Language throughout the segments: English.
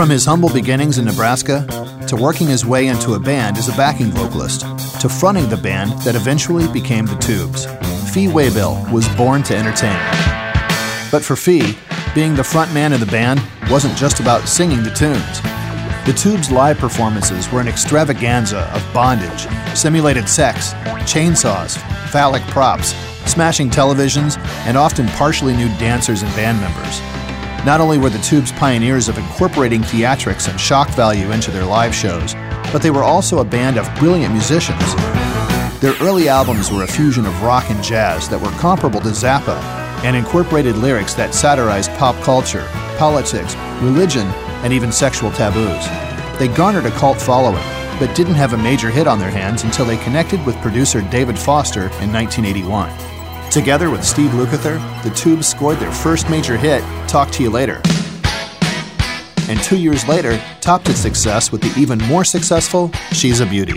From his humble beginnings in Nebraska to working his way into a band as a backing vocalist to fronting the band that eventually became the Tubes, Fee Waybill was born to entertain. But for Fee, being the front man of the band wasn't just about singing the tunes. The Tubes' live performances were an extravaganza of bondage, simulated sex, chainsaws, phallic props, smashing televisions, and often partially nude dancers and band members. Not only were the Tubes pioneers of incorporating theatrics and shock value into their live shows, but they were also a band of brilliant musicians. Their early albums were a fusion of rock and jazz that were comparable to Zappa and incorporated lyrics that satirized pop culture, politics, religion, and even sexual taboos. They garnered a cult following, but didn't have a major hit on their hands until they connected with producer David Foster in 1981. Together with Steve Lukather, the Tubes scored their first major hit, Talk to You Later. And two years later, topped its success with the even more successful She's a Beauty.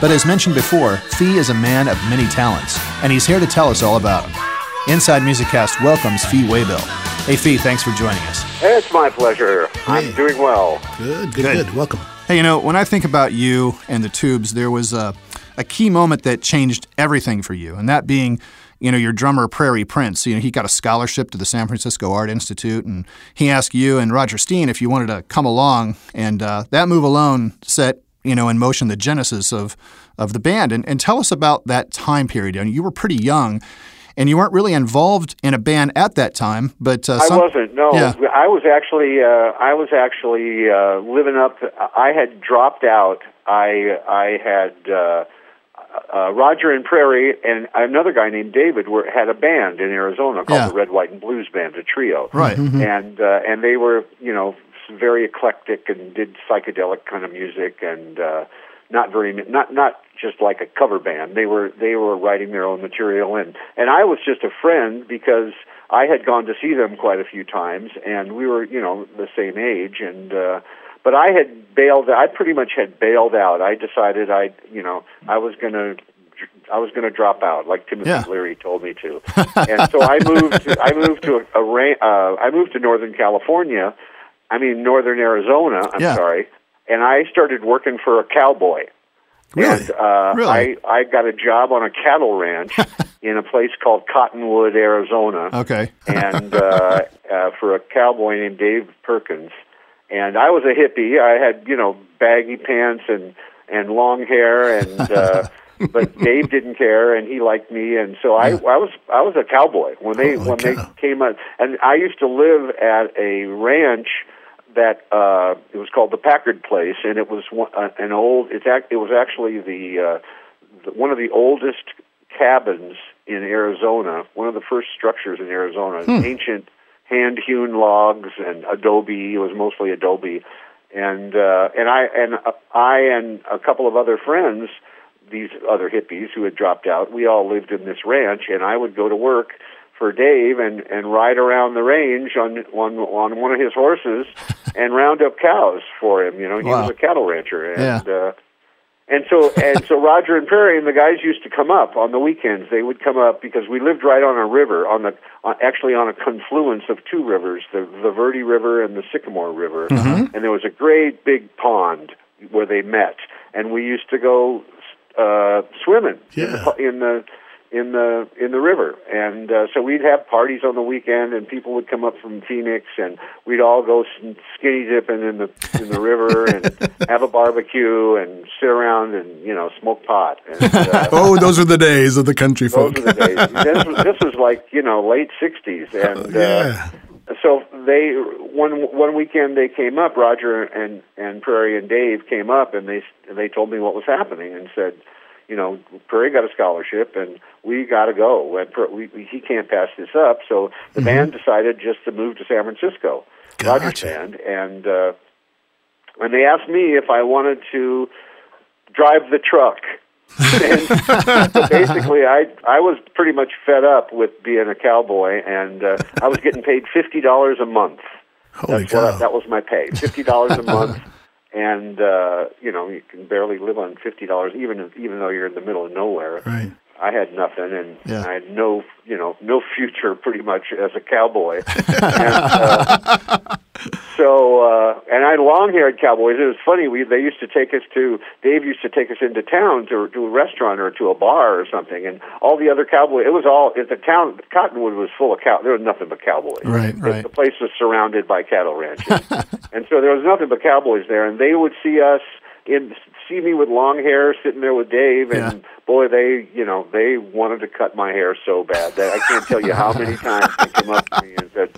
But as mentioned before, Fee is a man of many talents, and he's here to tell us all about them. Inside Music Cast welcomes Fee Waybill. Hey, Fee, thanks for joining us. It's my pleasure. I'm doing well. Good, good, Good. good, Welcome. Hey, you know, when I think about you and the Tubes, there was a, a key moment that changed everything for you, and that being, you know, your drummer Prairie Prince. You know, he got a scholarship to the San Francisco Art Institute, and he asked you and Roger Steen if you wanted to come along, and uh, that move alone set you know in motion the genesis of of the band. And, and tell us about that time period. I mean, you were pretty young, and you weren't really involved in a band at that time, but uh, I wasn't. No, Yeah. I was actually. Uh, I was actually uh, living up. I had dropped out. I I had uh, uh, Roger and Prairie and another guy named David were had a band in Arizona called Yeah. the Red, White, and Blues Band, a trio. Right. and uh, and they were you know very eclectic and did psychedelic kind of music and uh, not very not not just like a cover band. They were they were writing their own material and and I was just a friend because I had gone to see them quite a few times and we were you know the same age and. uh but I had bailed. I pretty much had bailed out. I decided I, you know, I was going to I was going to drop out, like Timothy Yeah. Leary told me to, and so I moved. To, I moved to a, a uh, I moved to Northern California. I mean Northern Arizona. I'm Yeah. sorry, and I started working for a cowboy. Really? And, uh, Really? I I got a job on a cattle ranch in a place called Cottonwood, Arizona Okay. and uh, uh, for a cowboy named Dave Perkins. And I was a hippie. I had you know baggy pants and and long hair, and uh, but Dave didn't care, and he liked me, and so I I was I was a cowboy when they Holy when they came up and I used to live at a ranch that uh it was called the Packard Place and it was one, uh, an old it's act, it was actually the uh the, one of the oldest cabins in Arizona, one of the first structures in Arizona, ancient hand hewn logs and adobe. It was mostly adobe, and uh, and I and uh, I and a couple of other friends, these other hippies who had dropped out, we all lived in this ranch, and I would go to work for Dave and and ride around the range on on on one of his horses and round up cows for him. You know, he Wow. was a cattle rancher, and. Yeah. Uh, and so, and so, Roger and Perry and the guys used to come up on the weekends. They would come up because we lived right on a river, on the on, actually on a confluence of two rivers, the the Verde River and the Sycamore River. And there was a great big pond where they met, and we used to go uh, swimming in, the, in the in the in the river. And uh, so we'd have parties on the weekend, and people would come up from Phoenix, and we'd all go skinny dipping in the in the river and have a barbecue and sit around and you know smoke pot. And, uh, Oh, those are the days of the country those folk. were the days. this, was, this was like you know late '60s, and uh, yeah. so they one one weekend they came up. Roger and and Prairie and Dave came up, and they they told me what was happening, and said, you know, Prairie got a scholarship, and we got to go. And we, we, he can't pass this up. So the band decided just to move to San Francisco. Roger's Gotcha. band, and uh, and they asked me if I wanted to drive the truck. and so basically, I I was pretty much fed up with being a cowboy, and uh, I was getting paid fifty dollars a month. Holy That's what I- that was my pay, fifty dollars a month. and uh, you know you can barely live on fifty dollars, even if, even though you're in the middle of nowhere. Right. I had nothing, and Yeah. I had no, you know, no future pretty much as a cowboy. and, uh, so, uh, and I had long-haired cowboys. It was funny. We they used to take us to Dave used to take us into town to to a restaurant or to a bar or something, and all the other cowboys. It was all at the town. Cottonwood was full of cow. There was nothing but cowboys. Right, The- right. The place was surrounded by cattle ranches, and so there was nothing but cowboys there, and they would see us in see me with long hair sitting there with Dave, and Yeah. boy, they you know they wanted to cut my hair so bad that I can't tell you how many times they came up to me and said,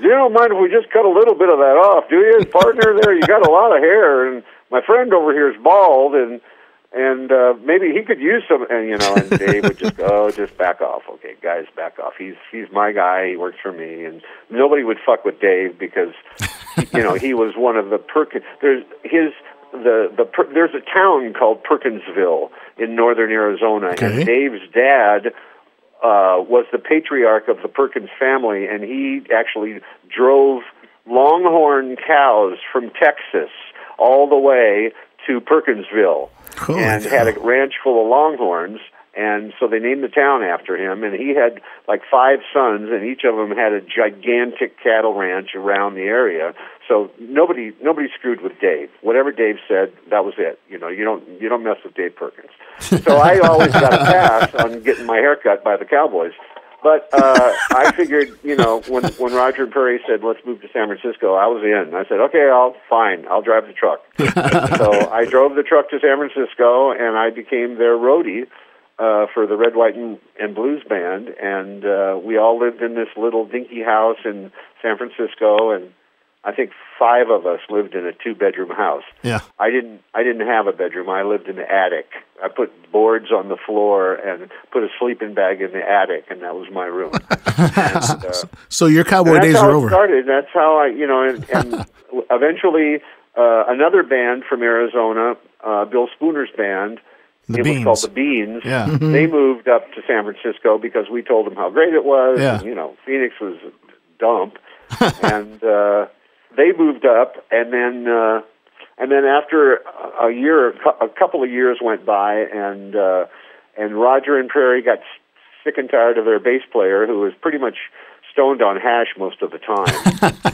"You don't mind if we just cut a little bit of that off, do you, partner? There, you got a lot of hair, and my friend over here is bald, and." And uh, maybe he could use some, and you know, and Dave would just go, oh, just back off, okay, guys, back off. He's he's my guy. He works for me, and nobody would fuck with Dave because, you know, he was one of the Perkins. There's his the the per, there's a town called Perkinsville in northern Arizona, Okay. and Dave's dad uh, was the patriarch of the Perkins family, and he actually drove longhorn cows from Texas all the way to Perkinsville Holy and cow. had a ranch full of longhorns. And so they named the town after him. And he had like five sons, and each of them had a gigantic cattle ranch around the area. So nobody nobody screwed with Dave. Whatever Dave said, that was it. You know, you don't you don't mess with Dave Perkins. So I always got a pass on getting my hair cut by the Cowboys. But uh, I figured, you know, when when Roger and Perry said let's move to San Francisco, I was in. I said, okay, I'll fine, I'll drive the truck. so I drove the truck to San Francisco, and I became their roadie uh, for the Red, White, and, and Blues band, and uh, we all lived in this little dinky house in San Francisco, and I think five of us lived in a two-bedroom house. Yeah. I didn't. I didn't have a bedroom. I lived in the attic. I put boards on the floor and put a sleeping bag in the attic, and that was my room. and, uh, So your cowboy days how are over. started. That's how I, you know, and, and eventually uh, another band from Arizona, uh, Bill Spooner's band, The it Beans. was called the Beans. Yeah. They moved up to San Francisco because we told them how great it was. Yeah. And, you know, Phoenix was a dump, and uh, they moved up, and then. Uh, and then after a- year, a couple of years went by, and uh, and Roger and Prairie got sick and tired of their bass player, who was pretty much stoned on hash most of the time,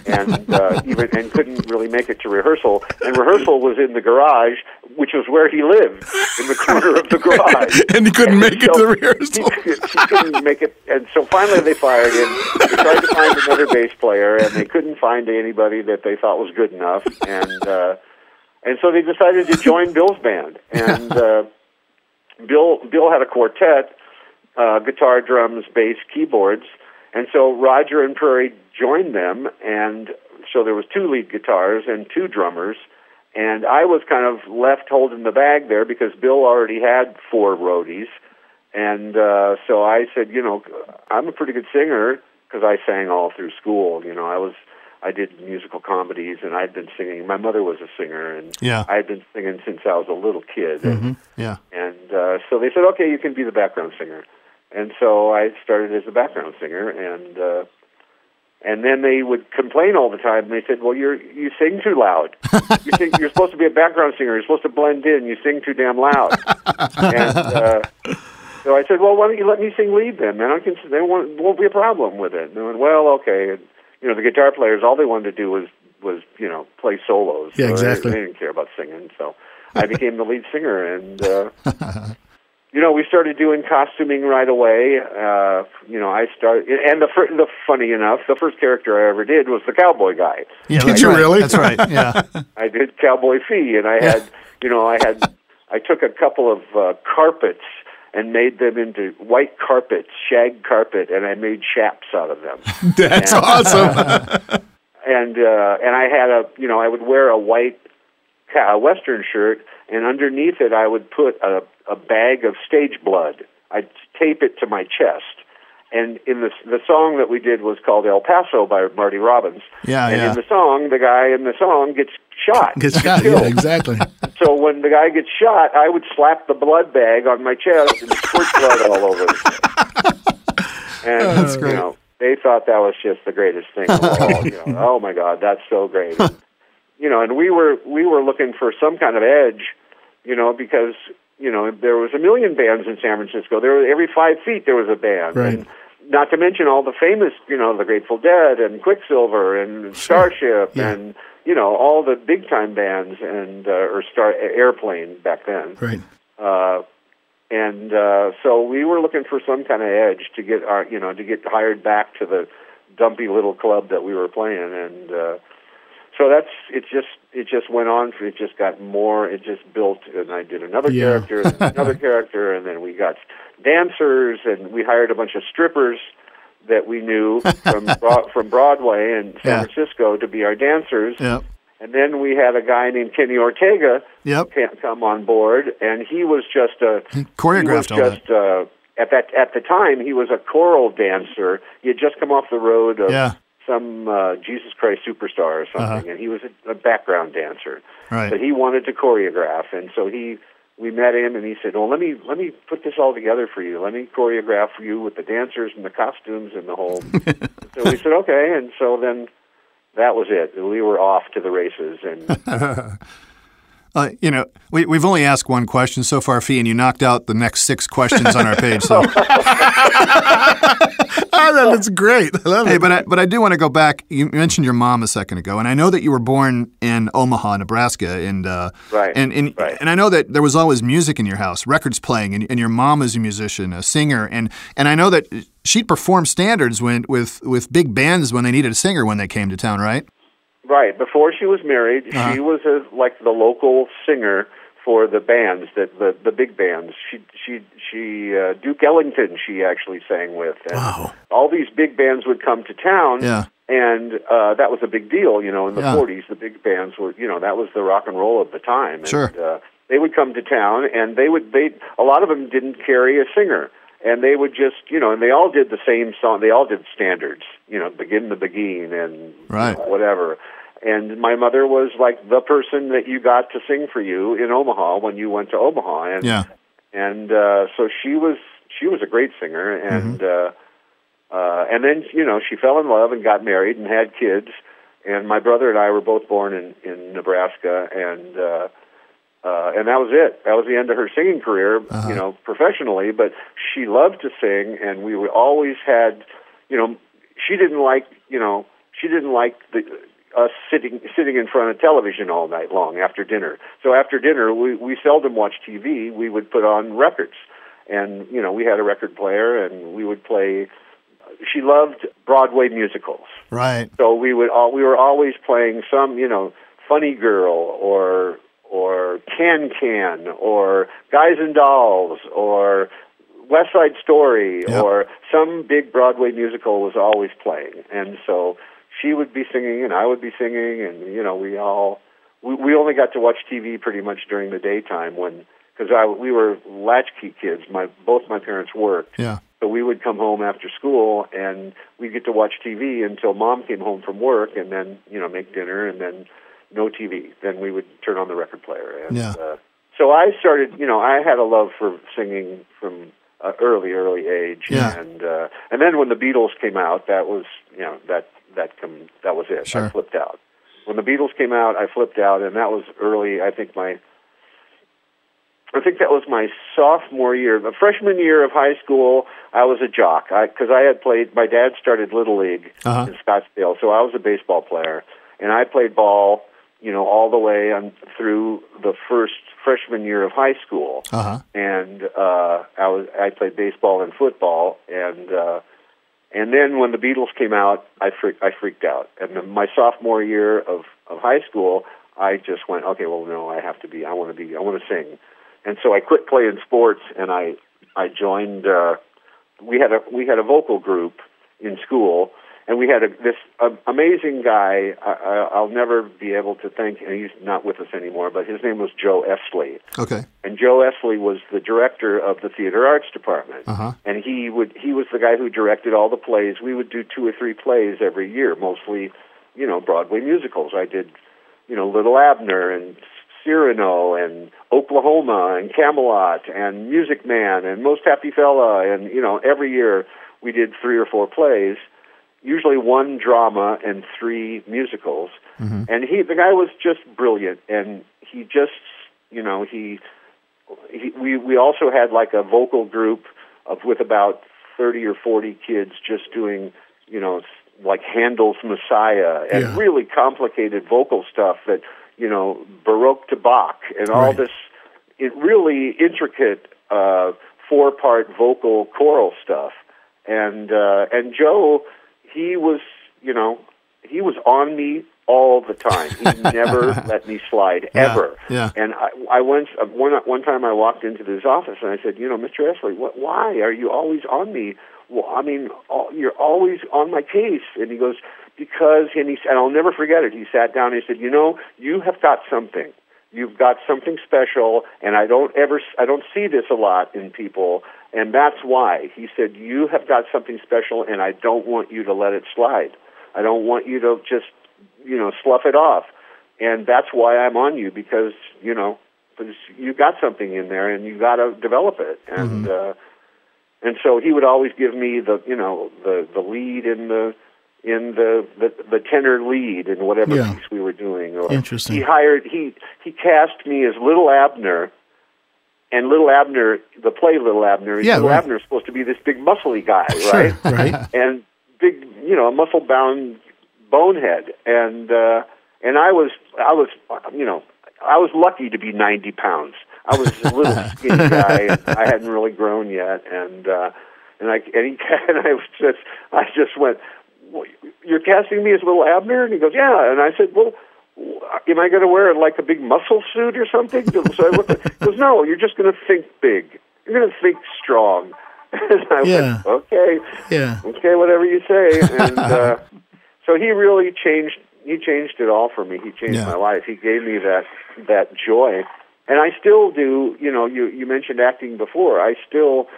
and uh, even and couldn't really make it to rehearsal. And rehearsal was in the garage, which was where he lived, in the corner of the garage. And he couldn't make it to rehearsal. He, he couldn't make it, and so finally they fired him. They tried to find another bass player, and they couldn't find anybody that they thought was good enough, and uh, and so they decided to join Bill's band. And uh, Bill Bill had a quartet, uh, guitar, drums, bass, keyboards, and so Roger and Prairie joined them, and so there was two lead guitars and two drummers. And I was kind of left holding the bag there because Bill already had four roadies. And uh, so I said, you know, I'm a pretty good singer because I sang all through school. You know, I was I did musical comedies and I'd been singing. My mother was a singer, and Yeah. I had been singing since I was a little kid. And, Yeah. and uh, so they said, okay, you can be the background singer. And so I started as a background singer, and uh, and then they would complain all the time. They said, well, you're you sing too loud. You sing, you're supposed to be a background singer. You're supposed to blend in. You sing too damn loud. and uh, so I said, well, why don't you let me sing lead then? Man, I can. There won't, won't be a problem with it. And they went, well, okay. And, you know, the guitar players, all they wanted to do was was you know play solos. Yeah, So they- exactly. They, didn't care about singing. So I became the lead singer, and uh, you know, we started doing costuming right away. Uh, you know, I started, and the fir- the funny enough, the first character I ever did was the cowboy guy. Yeah. Did that's you right. really? That's right. Yeah. I did Cowboy Fee, and I had, you know, I had, I took a couple of uh, carpets and made them into white carpets, shag carpet, and I made chaps out of them. That's And- awesome. and uh, and I had a, you know, I would wear a white ca- a western shirt, and underneath it I would put a a bag of stage blood. I'd tape it to my chest. And in the the song that we did was called El Paso by Marty Robbins. Yeah, and yeah. in the song, the guy in the song gets shot. Gets shot. killed. Yeah, exactly. So when the guy gets shot, I would slap the blood bag on my chest and squirt blood all over. And That's great. you know, they thought that was just the greatest thing of all. You know, oh my God, that's so great. You know, and we were we were looking for some kind of edge, you know, because you know there was a million bands in San Francisco. There was every five feet there was a band, Right. and not to mention all the famous, you know, the Grateful Dead and Quicksilver and Starship Yeah. and you know all the big time bands and uh, or Star Airplane back then. Right. Uh, and uh, so we were looking for some kind of edge to get our, you know, to get hired back to the dumpy little club that we were playing, and uh, so that's it's Just it just went on. It just got more. It just built, and I did another Yeah. character, and another character, and then we got dancers, and we hired a bunch of strippers that we knew from from Broadway and San Yeah. Francisco to be our dancers. Yep. And then we had a guy named Kenny Ortega Yep. come on board, and he was just a choreographed he all was just uh, at that at the time he was a choral dancer. He had just come off the road of Yeah. Some uh, Jesus Christ superstar or something, Uh-huh. and he was a, a background dancer. Right. But he wanted to choreograph, and so he we met him, and he said, "Well, let me let me put this all together for you. Let me choreograph for you with the dancers and the costumes and the whole." so we said, "Okay," and so then. That was it. We were off to the races, and Uh, you know, we, we've only asked one question so far, Fee, and you knocked out the next six questions on our page. So, oh, that's great. I love hey, it. but I, but I do want to go back. You mentioned your mom a second ago, and I know that you were born in Omaha, Nebraska, and uh, Right, and and, right. and I know that there was always music in your house, records playing, and, and your mom is a musician, a singer, and and I know that she'd perform standards when with with big bands when they needed a singer when they came to town, right? Right. Before she was married, Uh-huh. she was a, like the local singer for the bands that the the big bands. She she she uh, Duke Ellington. She actually sang with. And Wow. All these big bands would come to town. Yeah. And uh, that was a big deal, you know. In the Yeah. '40s, the big bands were, you know, that was the rock and roll of the time. And, Sure. Uh, they would come to town, and they would. They a lot of them didn't carry a singer, and they would just, you know, and they all did the same song. They all did standards, you know, begin the beguine and Right. whatever. And my mother was like the person that you got to sing for you in Omaha when you went to Omaha, and Yeah. and uh, so she was she was a great singer, and uh, uh, and then you know she fell in love and got married and had kids, and my brother and I were both born in in Nebraska, and uh, uh, and that was it. That was the end of her singing career, you know, professionally. But she loved to sing, and we always had, you know, she didn't like, you know, she didn't like the us sitting sitting in front of television all night long after dinner. So after dinner, we we seldom watched TV. We would put on records, and you know, we had a record player, and we would play. She loved Broadway musicals. Right. So we would all we were always playing some, you know, Funny Girl or or Can Can or Guys and Dolls or West Side Story Yep. or some big Broadway musical was always playing, and so she would be singing and I would be singing, and you know we all we, we only got to watch TV pretty much during the daytime when because I we were latchkey kids. My both my parents worked, Yeah. so we would come home after school and we'd get to watch TV until mom came home from work and then, you know, make dinner and then no TV. Then we would turn on the record player. And, Yeah. uh, so I started, you know, I had a love for singing from an early, early age. Yeah. And, uh, and then when the Beatles came out, that was, you know, that, that, come, that was it. Sure. I flipped out. When the Beatles came out, I flipped out and that was early, I think my, I think that was my sophomore year. The freshman year of high school, I was a jock because I, had played. My dad started little league Uh-huh. in Scottsdale, so I was a baseball player, and I played ball, you know, all the way on through the first freshman year of high school. Uh huh. And uh, I was I played baseball and football, and uh, and then when the Beatles came out, I freak, I freaked out. And my sophomore year of of high school, I just went, okay, well, no, I have to be. I want to be. I want to sing. And so I quit playing sports, and I I joined. Uh, we had a we had a vocal group in school, and we had a, this uh, amazing guy. I, I, I'll never be able to thank. And he's not with us anymore, but his name was Joe Esley Okay. and Joe Esley was the director of the theater arts department. Uh-huh. And he would he was the guy who directed all the plays. We would do two or three plays every year, mostly, you know, Broadway musicals. I did, you know, Little Abner and Cyrano and Oklahoma and Camelot and Music Man and Most Happy Fella and you know, every year we did three or four plays. Usually one drama and three musicals. And he, the guy was just brilliant, and he just, you know, he, he we we also had like a vocal group of with about thirty or forty kids just doing, you know, like Handel's Messiah and Yeah. really complicated vocal stuff that, you know, Baroque to Bach and all Right. this it really intricate uh, four part vocal choral stuff. And uh, and Joe, he was you know he was on me all the time. He never let me slide ever. yeah. And I, I once uh, one one time I walked into his office and I said, you know, Mr. Esley, what, why are you always on me? Well, I mean, all, you're always on my case. And he goes, because, and he and I'll never forget it. He sat down and he said, you know, you have got something. You've got something special, and I don't ever, I don't see this a lot in people, and that's why. He said, you have got something special, and I don't want you to let it slide. I don't want you to just, you know, slough it off. And that's why I'm on you because, you know, because you got something in there and you got to develop it. And, uh, and so he would always give me the, you know, the, the lead in the, in the, the, the tenor lead in whatever Yeah. piece we were doing. Or Interesting. He hired, he, he cast me as Little Abner and Little Abner, the play Little Abner, Yeah, Little right. Abner's supposed to be this big muscly guy, Sure, right? right. and big, you know, a muscle bound bonehead, and uh, and I was, I was, you know, I was lucky to be ninety pounds. I was a little skinny guy. And I hadn't really grown yet, and uh, and I and, he, and I was just, I just went, "Well, "You're casting me as Little Abner?" And he goes, "Yeah." And I said, "Well." Am I going to wear like a big muscle suit or something? So I looked at, goes, no, you're just going to think big. You're going to think strong. And I Yeah. went, okay Yeah. okay, whatever you say. And uh, so he really changed. He changed it all for me. He changed Yeah. my life. He gave me that that joy, and I still do. You know, you you mentioned acting before. I still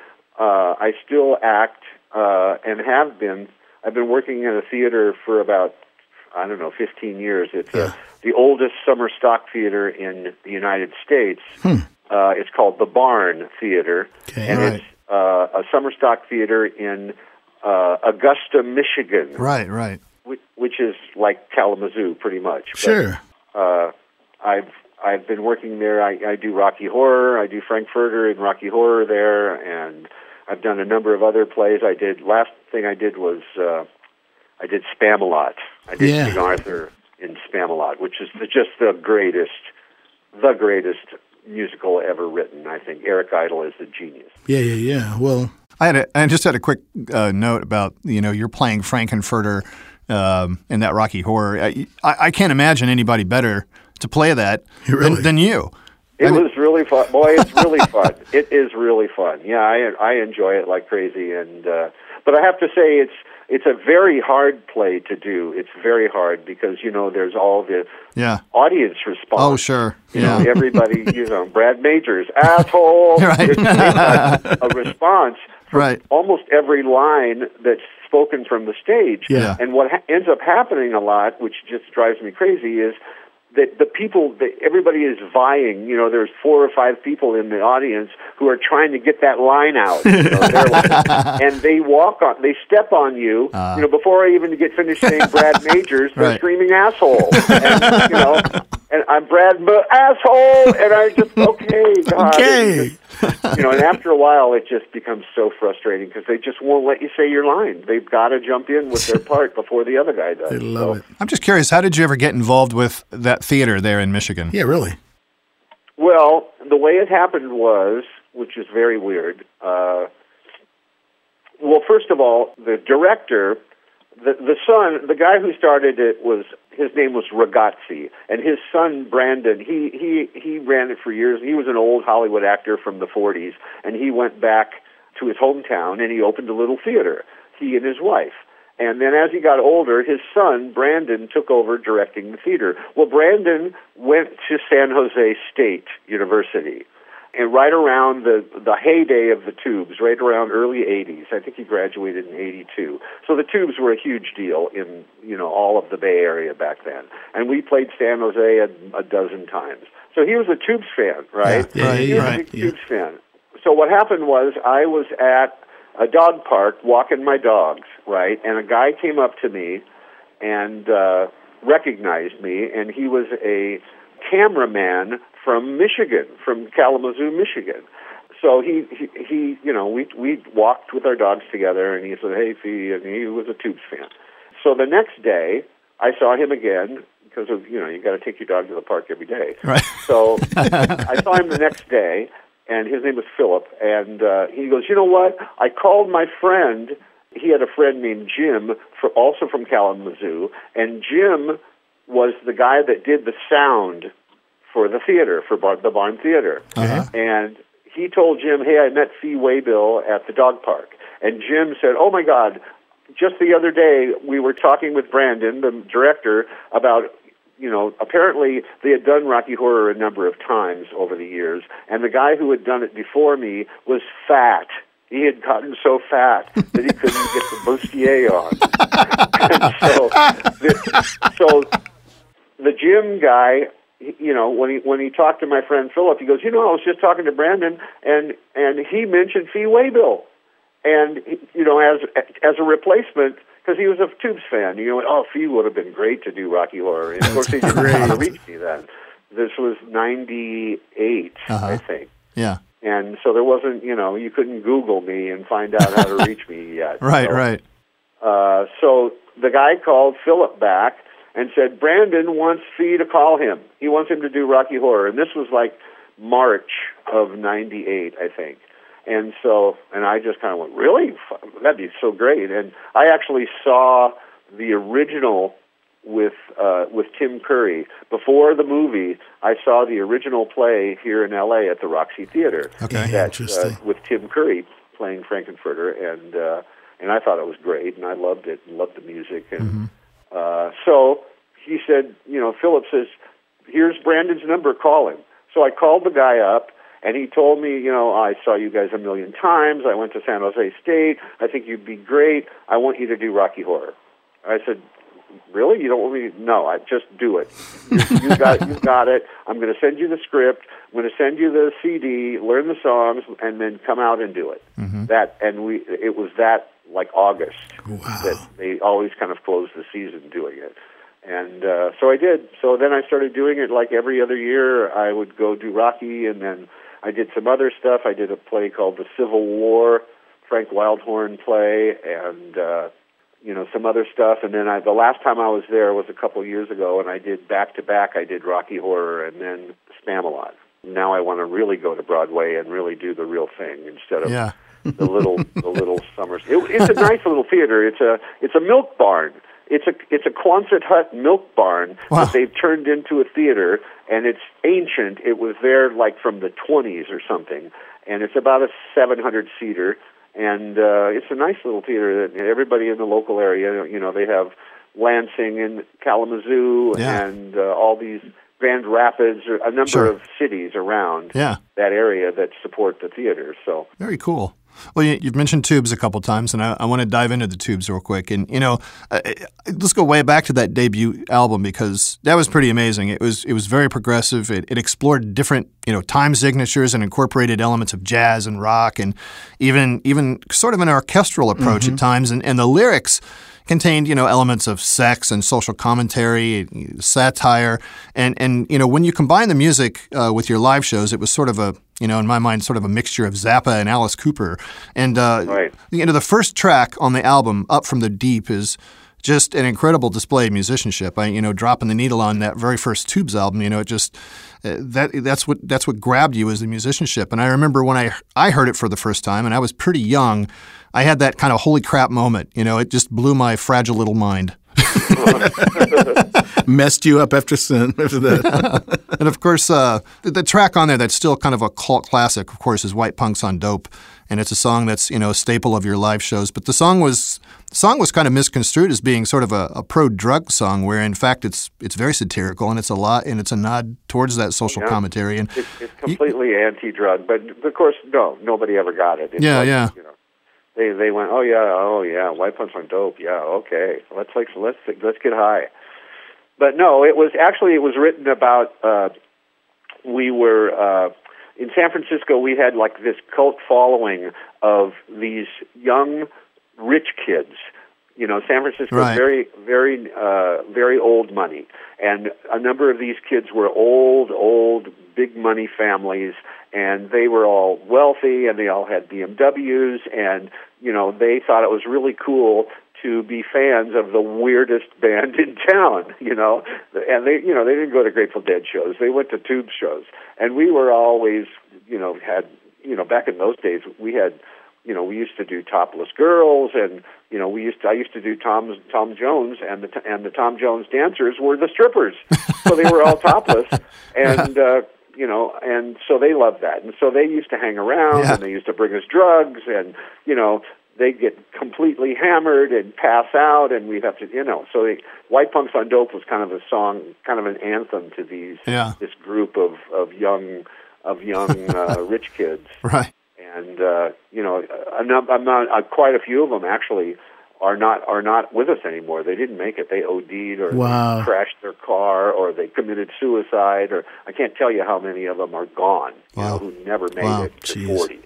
uh, I still act uh, and have been. I've been working in a theater for about I don't know 15 years. It's Yeah. the oldest summer stock theater in the United States. Uh, it's called the Barn Theater, Okay. and Right. it's uh, a summer stock theater in uh, Augusta, Michigan, Right, right. which, which is like Kalamazoo, pretty much. But, Sure. uh, I've I've been working there. I, I do Rocky Horror. I do Frankfurter and Rocky Horror there, and I've done a number of other plays. I did last thing I did was uh, I did Spamalot. I did Yeah. King Arthur in Spamalot, which is the, just the greatest, the greatest musical ever written. I think Eric Idle is a genius. Yeah, yeah, yeah. Well, I had a, I just had a quick uh, note about you know you're playing Frankenfurter um, in that Rocky Horror. I, I, I can't imagine anybody better to play that Really? than, than you. It was really fun. Boy, it's really fun. It is really fun. Yeah, I I enjoy it like crazy. And uh, but I have to say, it's it's a very hard play to do. It's very hard because you know there's all the Yeah. audience response. Oh, sure. You know, Yeah. everybody, you know, Brad Majors, asshole. Right. A, a response Right. almost every line that's spoken from the stage. Yeah. And what ha- ends up happening a lot, which just drives me crazy, is that the people, that everybody is vying. You know, there's four or five people in the audience who are trying to get that line out. You know, like- and they walk on, they step on you. Ah. you know, before I even get finished saying Brad Majors, they're Right. screaming asshole. And, you know, and I'm Brad Ma- asshole, and I just okay, God. Okay. Just- you know, and after a while, it just becomes so frustrating because they just won't let you say your line. They've got to jump in with their part before the other guy does. they love So- it. I'm just curious, how did you ever get involved with that theater there in Michigan? Yeah, really. Well, the way it happened was, which is very weird. Uh, well, first of all, the director, the the son, the guy who started it was his name was Ragotzy, and his son Brandon. He he he ran it for years. He was an old Hollywood actor from the '40s, and he went back to his hometown and he opened a little theater. He and his wife. And then as he got older, his son, Brandon, took over directing the theater. Well, Brandon went to San Jose State University. And right around the, the heyday of the tubes, right around early 80s, I think he graduated in 82. So the tubes were a huge deal in, you know, all of the Bay Area back then. And we played San Jose a, a dozen times. So he was a tubes fan, right? Yeah, yeah, he was right, a big yeah. tubes fan. So what happened was I was at a dog park walking my dogs, right? And a guy came up to me and uh, recognized me, and he was a cameraman from Michigan, from Kalamazoo, Michigan. So he, he, he, you know, we we walked with our dogs together, and he said, "Hey, Fee," and he was a Tubes fan. So the next day, I saw him again because of you know you got to take your dog to the park every day. Right. So I saw him the next day, and his name was Philip, and uh, he goes, "You know what? I called my friend. He had a friend named Jim, for, also from Kalamazoo, and Jim was the guy that did the sound for the theater for Bar- the Barn Theater, Uh-huh. and." He told Jim, "Hey, I met Fee Waybill at the dog park," and Jim said, "Oh my God, just the other day we were talking with Brandon, the director, about you know apparently they had done Rocky Horror a number of times over the years, and the guy who had done it before me was fat. He had gotten so fat that he couldn't get the bustier on. so, the, so the gym guy he- you know when he when he talked to my friend Philip he goes you know I was just talking to Brandon and and he mentioned Fee Waybill and he- you know as as a replacement because he was a Tubes fan you know oh Fee would have been great to do Rocky Horror and of course he didn't to reach me then this was 98 Uh-huh. I think Yeah. and so there wasn't you know you couldn't Google me and find out how to reach me yet Right. So- Right. uh, so the guy called Philip back and said Brandon wants Fee to call him. He wants him to do Rocky Horror, and this was like March of '98, I think. And so, and I just kind of went, really? That'd be so great. And I actually saw the original with uh, with Tim Curry before the movie. I saw the original play here in L.A. at the Roxy Theater. Okay. that, Interesting. Uh, with Tim Curry playing Frankenfurter, and uh, and I thought it was great, and I loved it, and loved the music, and uh, so he said, you know, Philip says, "Here's Brandon's number. Call him." So I called the guy up, and he told me, you know, I saw you guys a million times. I went to San Jose State. I think you'd be great. I want you to do Rocky Horror. I said, really? You don't want me? No, I just do it. You, you got, you got it. I'm going to send you the script. I'm going to send you the CD. Learn the songs, and then come out and do it. That, and we, it was that like August Wow. that they always kind of close the season doing it. And uh, so I did. So then I started doing it like every other year. I would go do Rocky, and then I did some other stuff. I did a play called The Civil War, Frank Wildhorn play, and uh, you know some other stuff. And then I, the last time I was there was a couple of years ago, and I did back to back. I did Rocky Horror and then Spamalot. Now I want to really go to Broadway and really do the real thing instead of Yeah. The little the little summers. It, it's a nice little theater. It's a it's a milk barn. It's a it's a Quonset Hut milk barn Wow. that they've turned into a theater, and it's ancient. It was there like from the 20s or something, and it's about a 700 seater, and uh, it's a nice little theater that everybody in the local area, you know, they have Lansing and Kalamazoo Yeah. and uh, all these Grand Rapids, or a number Sure. of cities around Yeah. that area that support the theater. So. Very cool. Well, you, you've mentioned tubes a couple times, and I, I want to dive into the tubes real quick. And you know, uh, let's go way back to that debut album because that was pretty amazing. It was it was very progressive. It, it explored different you know time signatures and incorporated elements of jazz and rock, and even even sort of an orchestral approach at times. And, and the lyrics contained you know elements of sex and social commentary, satire, and and you know when you combine the music uh, with your live shows, it was sort of a you know in my mind sort of a mixture of Zappa and Alice Cooper. And uh, Right. you know the first track on the album, "Up from the Deep," is just an incredible display of musicianship. I you know dropping the needle on that very first Tubes album, you know it just uh, that that's what that's what grabbed you as the musicianship. And I remember when I I heard it for the first time, and I was pretty young. I had that kind of holy crap moment. You know, it just blew my fragile little mind. Messed you up after sin after that. And of course, uh, the, the track on there that's still kind of a cult classic, of course, is "White Punks on Dope," and it's a song that's you know a staple of your live shows. But the song was the song was kind of misconstrued as being sort of a, a pro drug song, where in fact it's it's very satirical and it's a lot and it's a nod towards that social Yeah. commentary. And It's, it's completely anti-drug, but of course, no, nobody ever got it. It's Yeah, like, yeah. You know, they they went, oh yeah, oh yeah, white punch on dope, yeah, okay, let's like let's let's get high. But no, it was actually it was written about. Uh, we were uh, in San Francisco, we had like this cult following of these young, rich kids. You know, San Francisco Right. very, very, uh, very old money, and a number of these kids were old, old, big money families, and they were all wealthy, and they all had BMWs, and you know, they thought it was really cool to be fans of the weirdest band in town, you know. And they, you know, they didn't go to Grateful Dead shows. They went to Tube shows. And we were always, you know, had, you know, back in those days, we had, you know, we used to do Topless Girls and, you know, we used to, I used to do Tom Tom Jones and the and the Tom Jones dancers were the strippers. so they were all topless and uh you know, and so they loved that. And so they used to hang around Yeah. and they used to bring us drugs and, you know, they'd get completely hammered and pass out and we'd have to, you know, so they, White Punks on Dope was kind of a song, kind of an anthem to these, Yeah. this group of, of young, of young, uh, rich kids. Right. And, uh, you know, a, num- a, num- uh, quite a few of them actually are not are not with us anymore. They didn't make it. They OD'd or Wow. crashed their car or they committed suicide or I can't tell you how many of them are gone. You know, who never made Wow. it to Jeez. forty.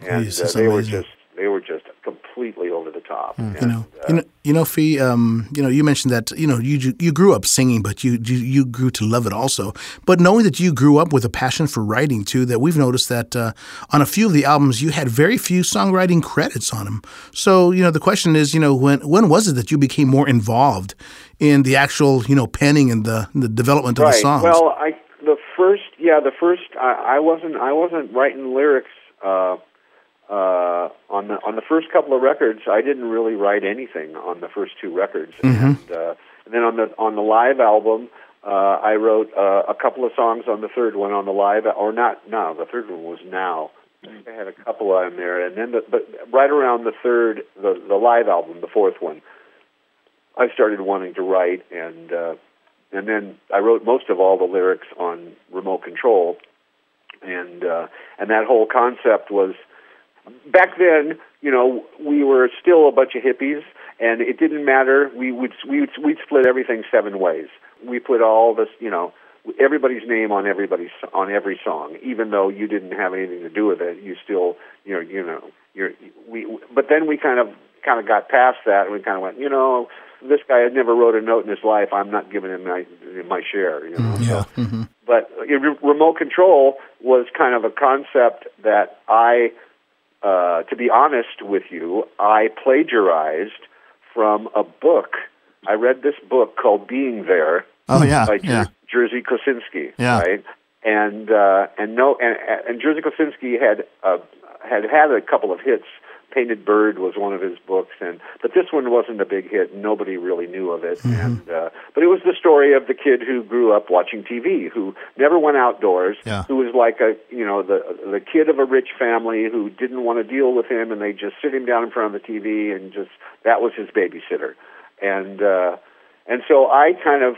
And Jeez, uh, they were just they were just completely over the top. And, You know, uh, you know, you know, Fee. Um, you know, you mentioned that you know you you grew up singing, but you, you you grew to love it also. But knowing that you grew up with a passion for writing too, that we've noticed that uh, on a few of the albums you had very few songwriting credits on them. So you know, the question is, you know, when when was it that you became more involved in the actual you know penning and the the development of right. the songs? Well, I the first yeah the first I, I wasn't I wasn't writing lyrics uh, uh, on the on the first couple of records. I didn't really write anything on the first two records, and, uh, and then on the on the live album. Uh, I wrote uh, a couple of songs on the third one on the live, or not now. The third one was now. I had a couple on there, and then the, but right around the third, the the live album, the fourth one, I started wanting to write, and uh, and then I wrote most of all the lyrics on remote control, and uh, and that whole concept was back then. You know, we were still a bunch of hippies, and it didn't matter. We would we would we'd split everything seven ways. We put all this, you know, everybody's name on everybody's on every song, even though you didn't have anything to do with it. You still, you know, you know, you're we. But then we kind of kind of got past that, and we kind of went, you know, this guy had never wrote a note in his life. I'm not giving him my my share. You know, Yeah. so but uh, re- remote control was kind of a concept that I, uh, to be honest with you, I plagiarized from a book. I read this book called Being There Oh yeah. by Jer- Yeah. Jerzy Kosinski, Yeah. right? And uh, and no, and, and Jerzy Kosinski had uh, had had a couple of hits. Painted Bird was one of his books, and but this one wasn't a big hit. Nobody really knew of it, Mm-hmm. and uh, but it was the story of the kid who grew up watching TV, who never went outdoors, Yeah. who was like a you know the the kid of a rich family who didn't want to deal with him, and they just sit him down in front of the TV, and just that was his babysitter, and uh, and so I kind of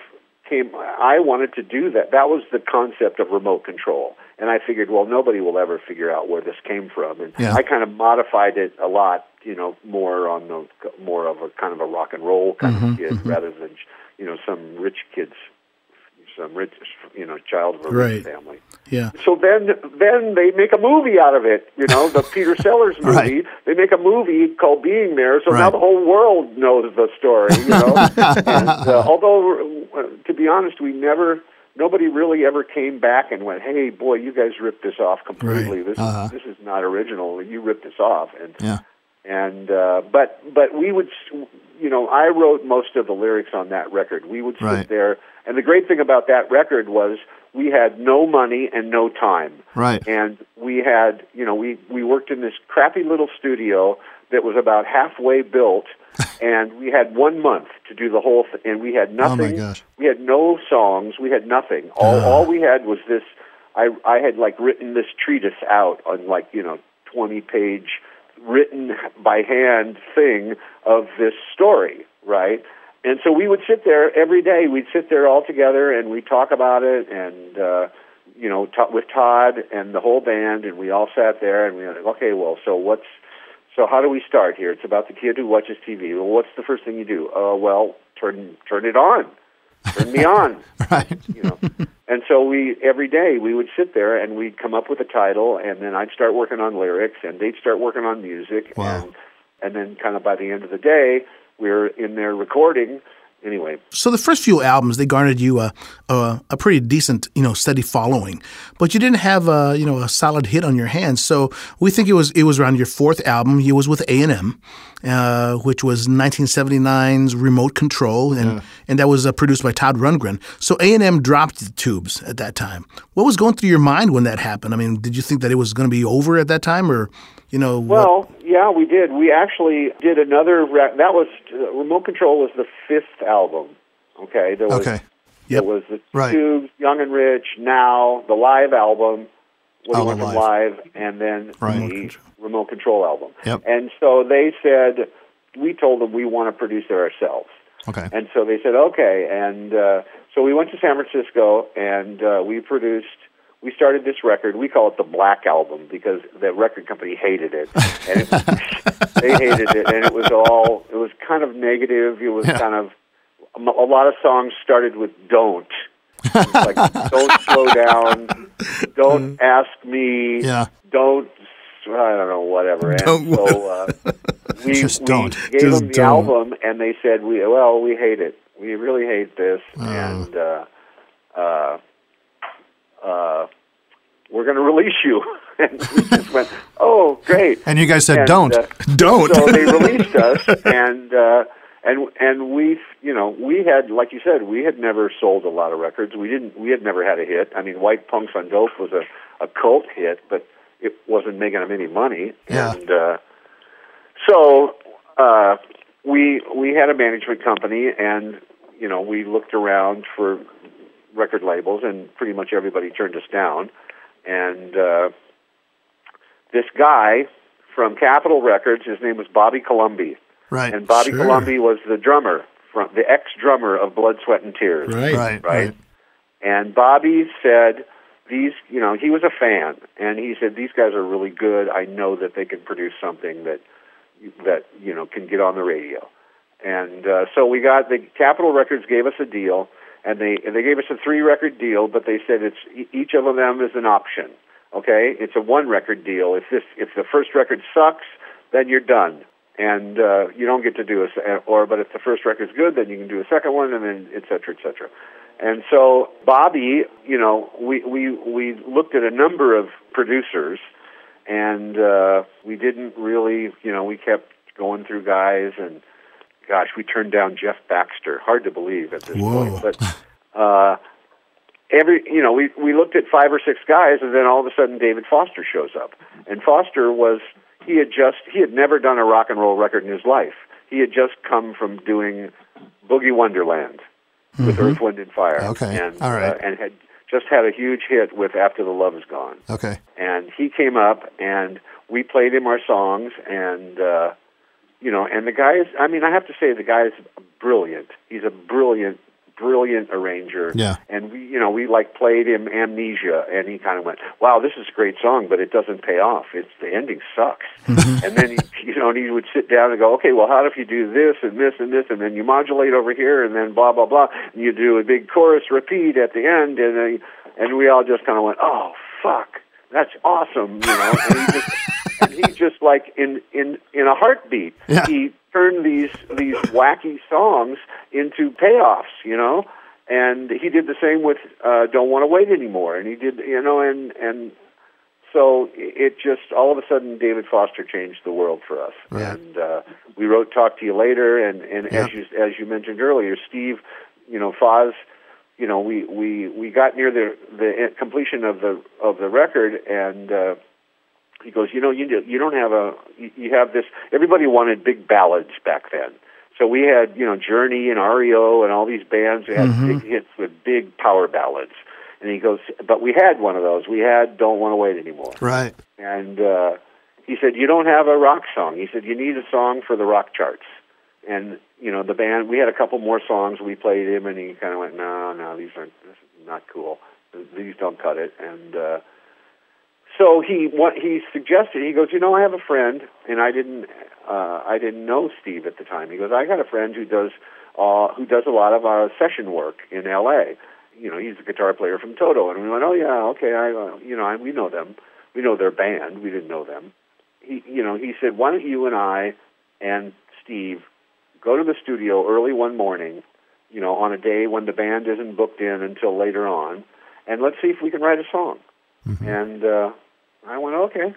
came. I wanted to do that. That was the concept of remote control, and I figured, well, nobody will ever figure out where this came from, and Yeah. I kind of modified it a lot, you know, more on the more of a kind of a rock and roll kind Mm-hmm, of kid rather than you know some rich kids, some rich you know child of a rich Right. family. yeah. So then, then they make a movie out of it. You know, the Peter Sellers movie. Right. They make a movie called Being There. So now the whole world knows the story. You know, and, uh, although uh, to be honest, we never. Nobody really ever came back and went, "Hey, boy, you guys ripped this off completely. This Uh-huh. this is not original. You ripped this off." And Yeah. and uh, but but we would you know I wrote most of the lyrics on that record. We would sit Right. there, and the great thing about that record was we had no money and no time, Right. and we had you know we we worked in this crappy little studio that was about halfway built, and we had one month to do the whole thing, and we had nothing. Oh, my gosh. We had no songs. We had nothing. All all we had was this. I I had like written this treatise out on like you know twenty page written by hand thing of this story, right? And so we would sit there every day. We'd sit there all together and we'd talk about it, and uh, you know, t- with Todd and the whole band, and we all sat there and we were like, okay, well, so what's so how do we start here? It's about the kid who watches TV. Well, what's the first thing you do? Uh, well, turn turn it on, turn me on Right. you know. And so we every day we would sit there and we'd come up with a title, and then I'd start working on lyrics, and they'd start working on music, Wow. and and then kind of by the end of the day, we were in there recording. Anyway, So the first few albums they garnered you a, a a pretty decent you know steady following, but you didn't have a you know a solid hit on your hands. So we think it was it was around your fourth album. You was with A and M, uh, which was 1979's Remote Control, and and that was uh, produced by Todd Rundgren. So A and M dropped the tubes at that time. What was going through your mind when that happened? I mean, did you think that it was going to be over at that time, or you know? what- Well, yeah, we did. We actually did another. Re- that was uh, Remote Control was the fifth album. Okay, there was Okay. there Yep. was the Right. Tubes, Young and Rich, Now, the live album, What Do You Want the from live. Live, and then Right. the Remote Remote Control album. Yep. And so they said, we told them we want to produce it ourselves. Okay. And so they said, okay. And uh, so we went to San Francisco and uh, we produced, we started this record. We call it the Black Album because the record company hated it. And it, they hated it. And it was all, it was kind of negative. It was Yeah. kind of, a lot of songs started with don't. Like, don't slow down. Don't ask me. Yeah. Don't, I don't know, whatever. And Don't- so uh, we, Just we don't. gave Just them the don't. album, and they said, "We well, we hate it. We really hate this, Oh. and uh, uh, uh, we're going to release you." and we just went, "Oh, great!" And you guys said, And, "Don't." uh, Don't. so they released us, and uh, and and we, you know, we had, like you said, we had never sold a lot of records. We didn't. We had never had a hit. I mean, White Punks on Dope was a a cult hit, but it wasn't making them any money. Yeah. And uh, so uh, we we had a management company, and you know, we looked around for record labels, and pretty much everybody turned us down. And uh, this guy from Capitol Records, his name was Bobby Colomby, Right. and Bobby Sure. Colomby was the drummer from the ex drummer of Blood, Sweat, and Tears. right. Right. right? Right. And Bobby said, "These, you know, he was a fan, and he said these guys are really good. I know that they can produce something that that you know can get on the radio." And uh, so we got the Capitol Records gave us a deal, and they and they gave us a three record deal, but they said it's each of them is an option. Okay, it's a one record deal. If this if the first record sucks, then you're done. And uh, you don't get to do a or, but if the first record's good, then you can do a second one, and then et cetera, et cetera. And so Bobby, you know, we we we looked at a number of producers, and uh, we didn't really, you know, we kept going through guys, and gosh, we turned down Jeff Baxter. Hard to believe at this Whoa. point, but uh, every, you know, we we looked at five or six guys, and then all of a sudden David Foster shows up, and Foster was he had just he had never done a rock and roll record in his life. He had just come from doing Boogie Wonderland with Earth, Wind, and Fire. Mm-hmm. Okay. And, All right. uh, and had just had a huge hit with After the Love Is Gone. Okay. And he came up, and we played him our songs, and uh, you know, and the guy is. I mean, I have to say, the guy is brilliant. He's a brilliant, brilliant arranger. Yeah. And we, you know, we like played him Amnesia, and he kind of went, "Wow, this is a great song, but it doesn't pay off. It's the ending sucks." Mm-hmm. and then he, you know, and he would sit down and go, "Okay, well, how if you do this and this and this, and then you modulate over here, and then blah blah blah, and you do a big chorus repeat at the end, and then, and we all just kind of went, "Oh, fuck." That's awesome, you know. And he just, just like in in in a heartbeat, Yeah. he turned these these wacky songs into payoffs, you know. And he did the same with uh, "Don't Want to Wait Anymore," and he did, you know, and and so it just all of a sudden David Foster changed the world for us. And uh, we wrote "Talk to You Later," and and as you as you mentioned earlier, Steve, you know, Foz, you know, we we we got near the the completion of the of the record, and uh, he goes, you know, you do- you don't have a you, you have this. Everybody wanted big ballads back then. So we had, you know, Journey and REO and all these bands who had big hits with big power ballads. And he goes, but we had one of those. We had Don't Want to Wait Anymore. Right. And uh, he said, you don't have a rock song. He said, you need a song for the rock charts. And, you know, the band, we had a couple more songs. We played him, and he kind of went, no, no, these aren't, this is not cool. These don't cut it. And uh, so he what he suggested he goes you know i have a friend and i didn't uh i didn't know steve at the time he goes i got a friend who does uh who does a lot of uh session work in la you know, he's a guitar player from Toto. And we went, oh yeah, okay, I, uh, you know, I, we know them. We know their band. We didn't know them. He, you know, he said, why don't you and I and Steve go to the studio early one morning, you know, on a day when the band isn't booked in until later on, and let's see if we can write a song. Mm-hmm. And uh, I went, okay.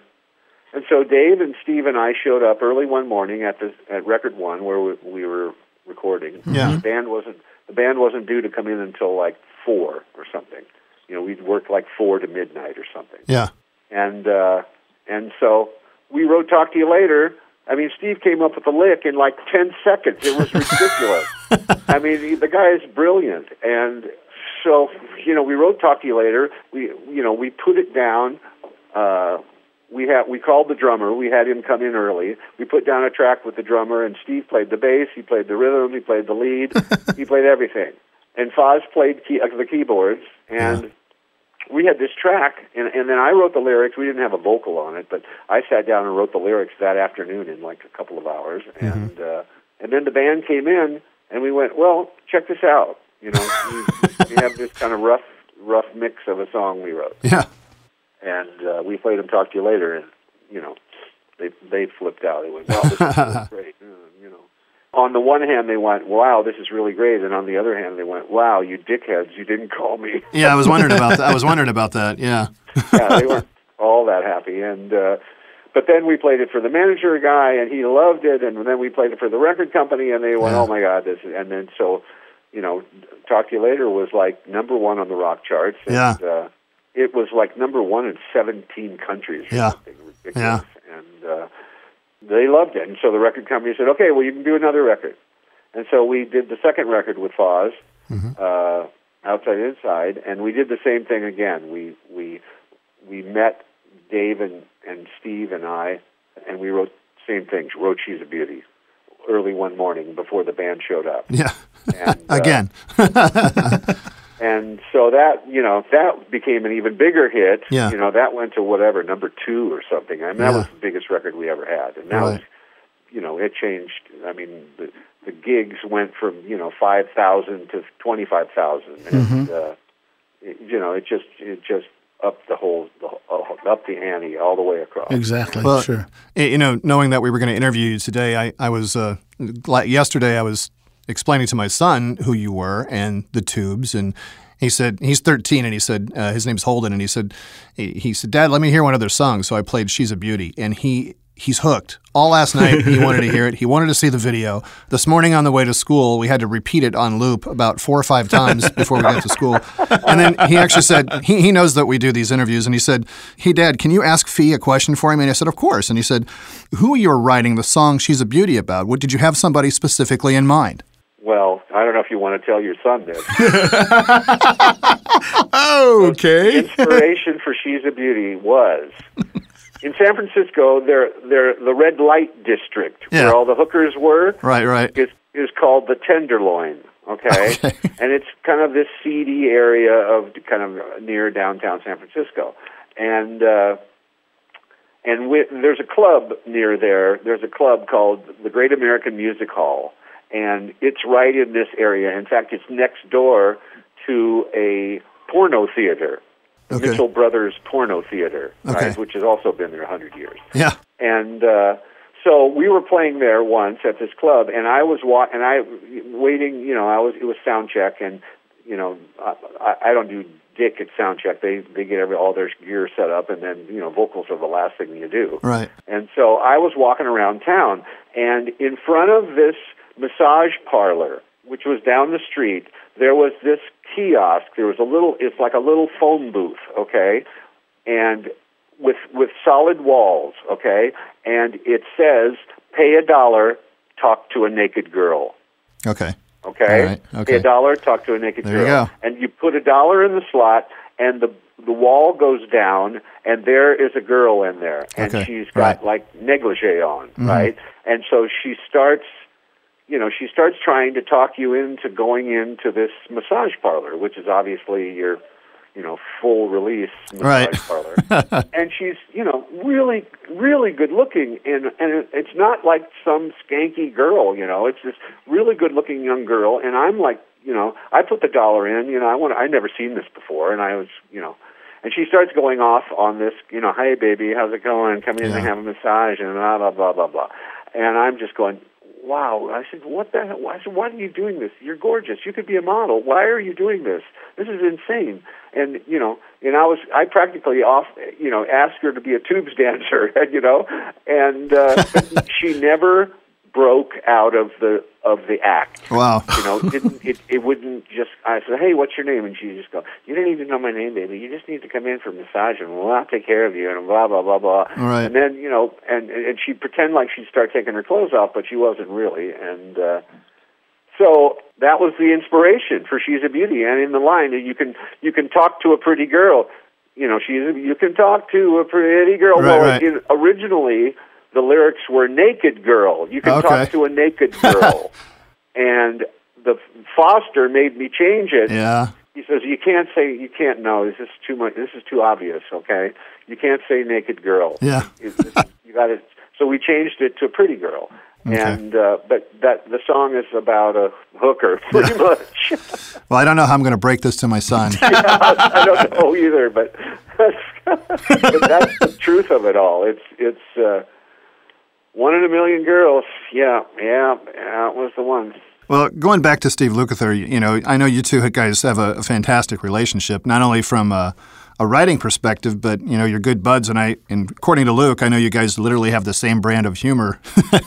And so Dave and Steve and I showed up early one morning at the at Record One where we, we were recording. Yeah. The band wasn't the band wasn't due to come in until like four or something. You know, we'd work like four to midnight or something. Yeah. And uh, and so we wrote "Talk to You Later." I mean, Steve came up with the lick in like ten seconds. It was ridiculous. I mean, he, the guy is brilliant, and so you know, we wrote "Talk to You Later." We you know we put it down. Uh, we had we called the drummer. We had him come in early. We put down a track with the drummer, and Steve played the bass. He played the rhythm. He played the lead. he played everything. And Foz played key, uh, the keyboards. And yeah. we had this track, and, and then I wrote the lyrics. We didn't have a vocal on it, but I sat down and wrote the lyrics that afternoon in like a couple of hours. Mm-hmm. And uh, and then the band came in, and we went, well, check this out. You know, we, we have this kind of rough rough mix of a song we wrote. Yeah and uh, we played them talk to you later, and you know, they they flipped out. They went, "Wow, this is really great," uh, you know. On the one hand, they went, "Wow, this is really great," and on the other hand, they went, "Wow, you dickheads, you didn't call me." yeah, I was wondering about that. I was wondering about that. Yeah. yeah, they weren't all that happy, and uh, but then we played it for the manager guy, and he loved it, and then we played it for the record company, and they went, yeah. "Oh my God, this!" Is, and then so, you know, "Talk to You Later" was like number one on the rock charts. And, yeah. Uh, it was like number one in 17 countries. yeah. Ridiculous. Yeah. And uh, they loved it. And so the record company said, okay, well, you can do another record. And so we did the second record with Foz, mm-hmm. uh, Outside Inside, and we did the same thing again. We we we met Dave and, and Steve and I, and we wrote same things. Wrote "She's a Beauty" early one morning before the band showed up. Yeah, and, uh, again. And so that, you know, that became an even bigger hit. Yeah. You know, that went to whatever, number two or something. I mean, that yeah. was the biggest record we ever had. And now, right. you know, it changed. I mean, the, the gigs went from, you know, 5,000 to 25,000. And, mm-hmm. uh, it, you know, it just, it just, up the whole, the, uh, up the ante all the way across. Exactly. Well, sure. You know, knowing that we were going to interview you today, I, I was uh, yesterday. I was explaining to my son who you were and the tubes and he said he's 13 and he said uh, his name's Holden and he said he, said dad let me hear one of their songs so I played She's a Beauty and he he's hooked. All last night he wanted to hear it. He wanted to see the video. This morning on the way to school we had to repeat it on loop about four or five times before we got to school. And then he actually said he, he knows that we do these interviews and he said hey dad can you ask Fee a question for him? And I said of course. And he said who you're writing the song She's a Beauty about? What did you have somebody specifically in mind well, I don't know if you want to tell your son this. okay. inspiration for She's a Beauty was in San Francisco. There, there, the red light district Yeah. where all the hookers were Right, right. is is called the Tenderloin. Okay? Okay. and it's kind of this seedy area of kind of near downtown San Francisco, and uh, and there's a club near there. There's a club called the Great American Music Hall, and it's right in this area. In fact, it's next door to a porno theater, the Okay. Mitchell Brothers Porno Theater, Okay. right, which has also been there a hundred years. Yeah. And uh, so we were playing there once at this club, and I was wa- and I waiting. You know, I was it was sound check, and you know, I, I I don't do dick at sound check. They they get every all their gear set up, and then you know, vocals are the last thing you do. Right. And so I was walking around town, and in front of this massage parlor, which was down the street, there was this kiosk. There was a little, it's like a little phone booth, okay? And with, with solid walls, okay? And it says, pay a dollar, talk to a naked girl. Okay. Okay? Right, okay. Pay a dollar, talk to a naked There you girl. go. And you put a dollar in the slot, and the the wall goes down, and there is a girl in there, and Okay, she's got right. Mm-hmm. like negligee on, right? And so she starts, you know, she starts trying to talk you into going into this massage parlor, which is obviously your, you know, full release massage Right. parlor. and she's, you know, really, really good looking, and and it's not like some skanky girl, you know, it's this really good looking young girl, and I'm like you know, I put the dollar in. You know, I want. I never seen this before, and I was, you know, and she starts going off on this. You know, hey baby, how's it going? Come in Yeah. and have a massage and blah blah blah blah blah. And I'm just going, wow. I said, what the hell? I said, why are you doing this? You're gorgeous. You could be a model. Why are you doing this? This is insane. And you know, and I was, I practically off, you know, asked her to be a tubes dancer, you know, and uh, she never broke out of the of the act. Wow. You know, didn't it? It wouldn't just. I said, "Hey, what's your name?" And she just go, "You didn't even know my name, baby. You just need to come in for a massage, and well, I'll take care of you." And blah blah blah blah. All right. And then you know, and and she'd pretend like she'd start taking her clothes off, but she wasn't really. And uh, so that was the inspiration for "She's a Beauty." And in the line, you can you can talk to a pretty girl. You know, she's a, you can talk to a pretty girl. Right, well, right. in, originally the lyrics were "naked girl." You can Okay. talk to a naked girl and the Foster made me change it. Yeah. He says you can't say you can't. know. this is too much. This is too obvious. Okay, you can't say naked girl. Yeah. You got to. So we changed it to pretty girl. Okay. And uh, but that the song is about a hooker, pretty much. Well, I don't know how I'm going to break this to my son. I don't know either, but that's, but that's the truth of it all. It's it's uh, one in a million girls. Yeah, yeah, that was the one. Well, going back to Steve Lukather, you know, I know you two guys have a, a fantastic relationship, not only from a, a writing perspective, but you know, you're good buds. And I, and according to Luke, I know you guys literally have the same brand of humor.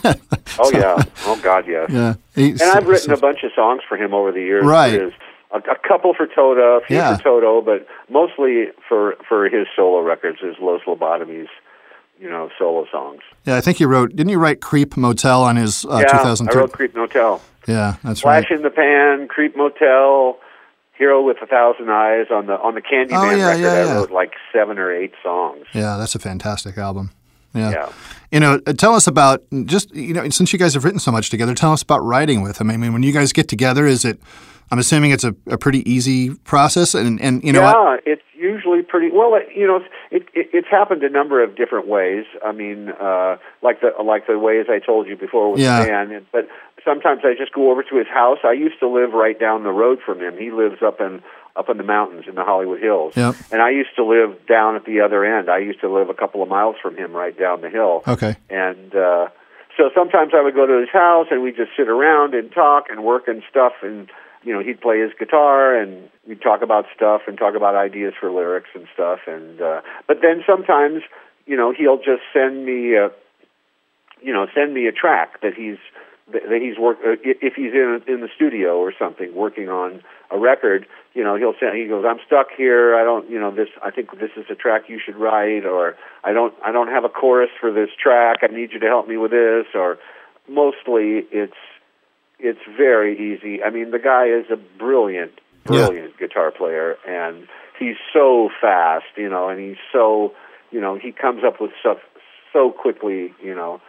Oh yeah. Oh God, yes. yeah, And I've written a bunch of songs for him over the years. Right. A, a couple for Toto, a few Yeah. for Toto, but mostly for for his solo records, his Los Lobotomys, you know, solo songs. Yeah, I think you wrote. Didn't you write "Creep Motel" on his uh, yeah, 2003? I wrote Creep Motel, yeah, that's Flash right. in the Pan, Creep Motel, Hero with a Thousand Eyes. On the on the Candyman Oh, yeah, record, yeah, I wrote like seven or eight songs. Yeah, that's a fantastic album. Yeah. Yeah. You know, uh, tell us about just you know, since you guys have written so much together, tell us about writing with him. I mean, when you guys get together, is it? I'm assuming it's a, a pretty easy process, and and you know, yeah, it's usually pretty well. It, you know, it, it, it's happened a number of different ways. I mean, uh, like the like the ways I told you before with Yeah. and- But sometimes I just go over to his house. I used to live right down the road from him. He lives up in up in the mountains in the Hollywood Hills, Yep. and I used to live down at the other end. I used to live a couple of miles from him, right down the hill. okay, And uh, so sometimes I would go to his house and we'd just sit around and talk and work and stuff. And, you know, he'd play his guitar and we'd talk about stuff and talk about ideas for lyrics and stuff. And, uh, but then sometimes, you know, he'll just send me, uh, you know, send me a track that he's, that that he's work uh, i- if he's in in the studio or something working on a record you know he'll send he goes i'm stuck here. I don't you know this i think this is a track you should write or i don't i don't have a chorus for this track. I need you to help me with this. Or mostly it's it's very easy. I mean the guy is a brilliant Yeah. brilliant guitar player and he's so fast you know and he's so you know he comes up with stuff so quickly you know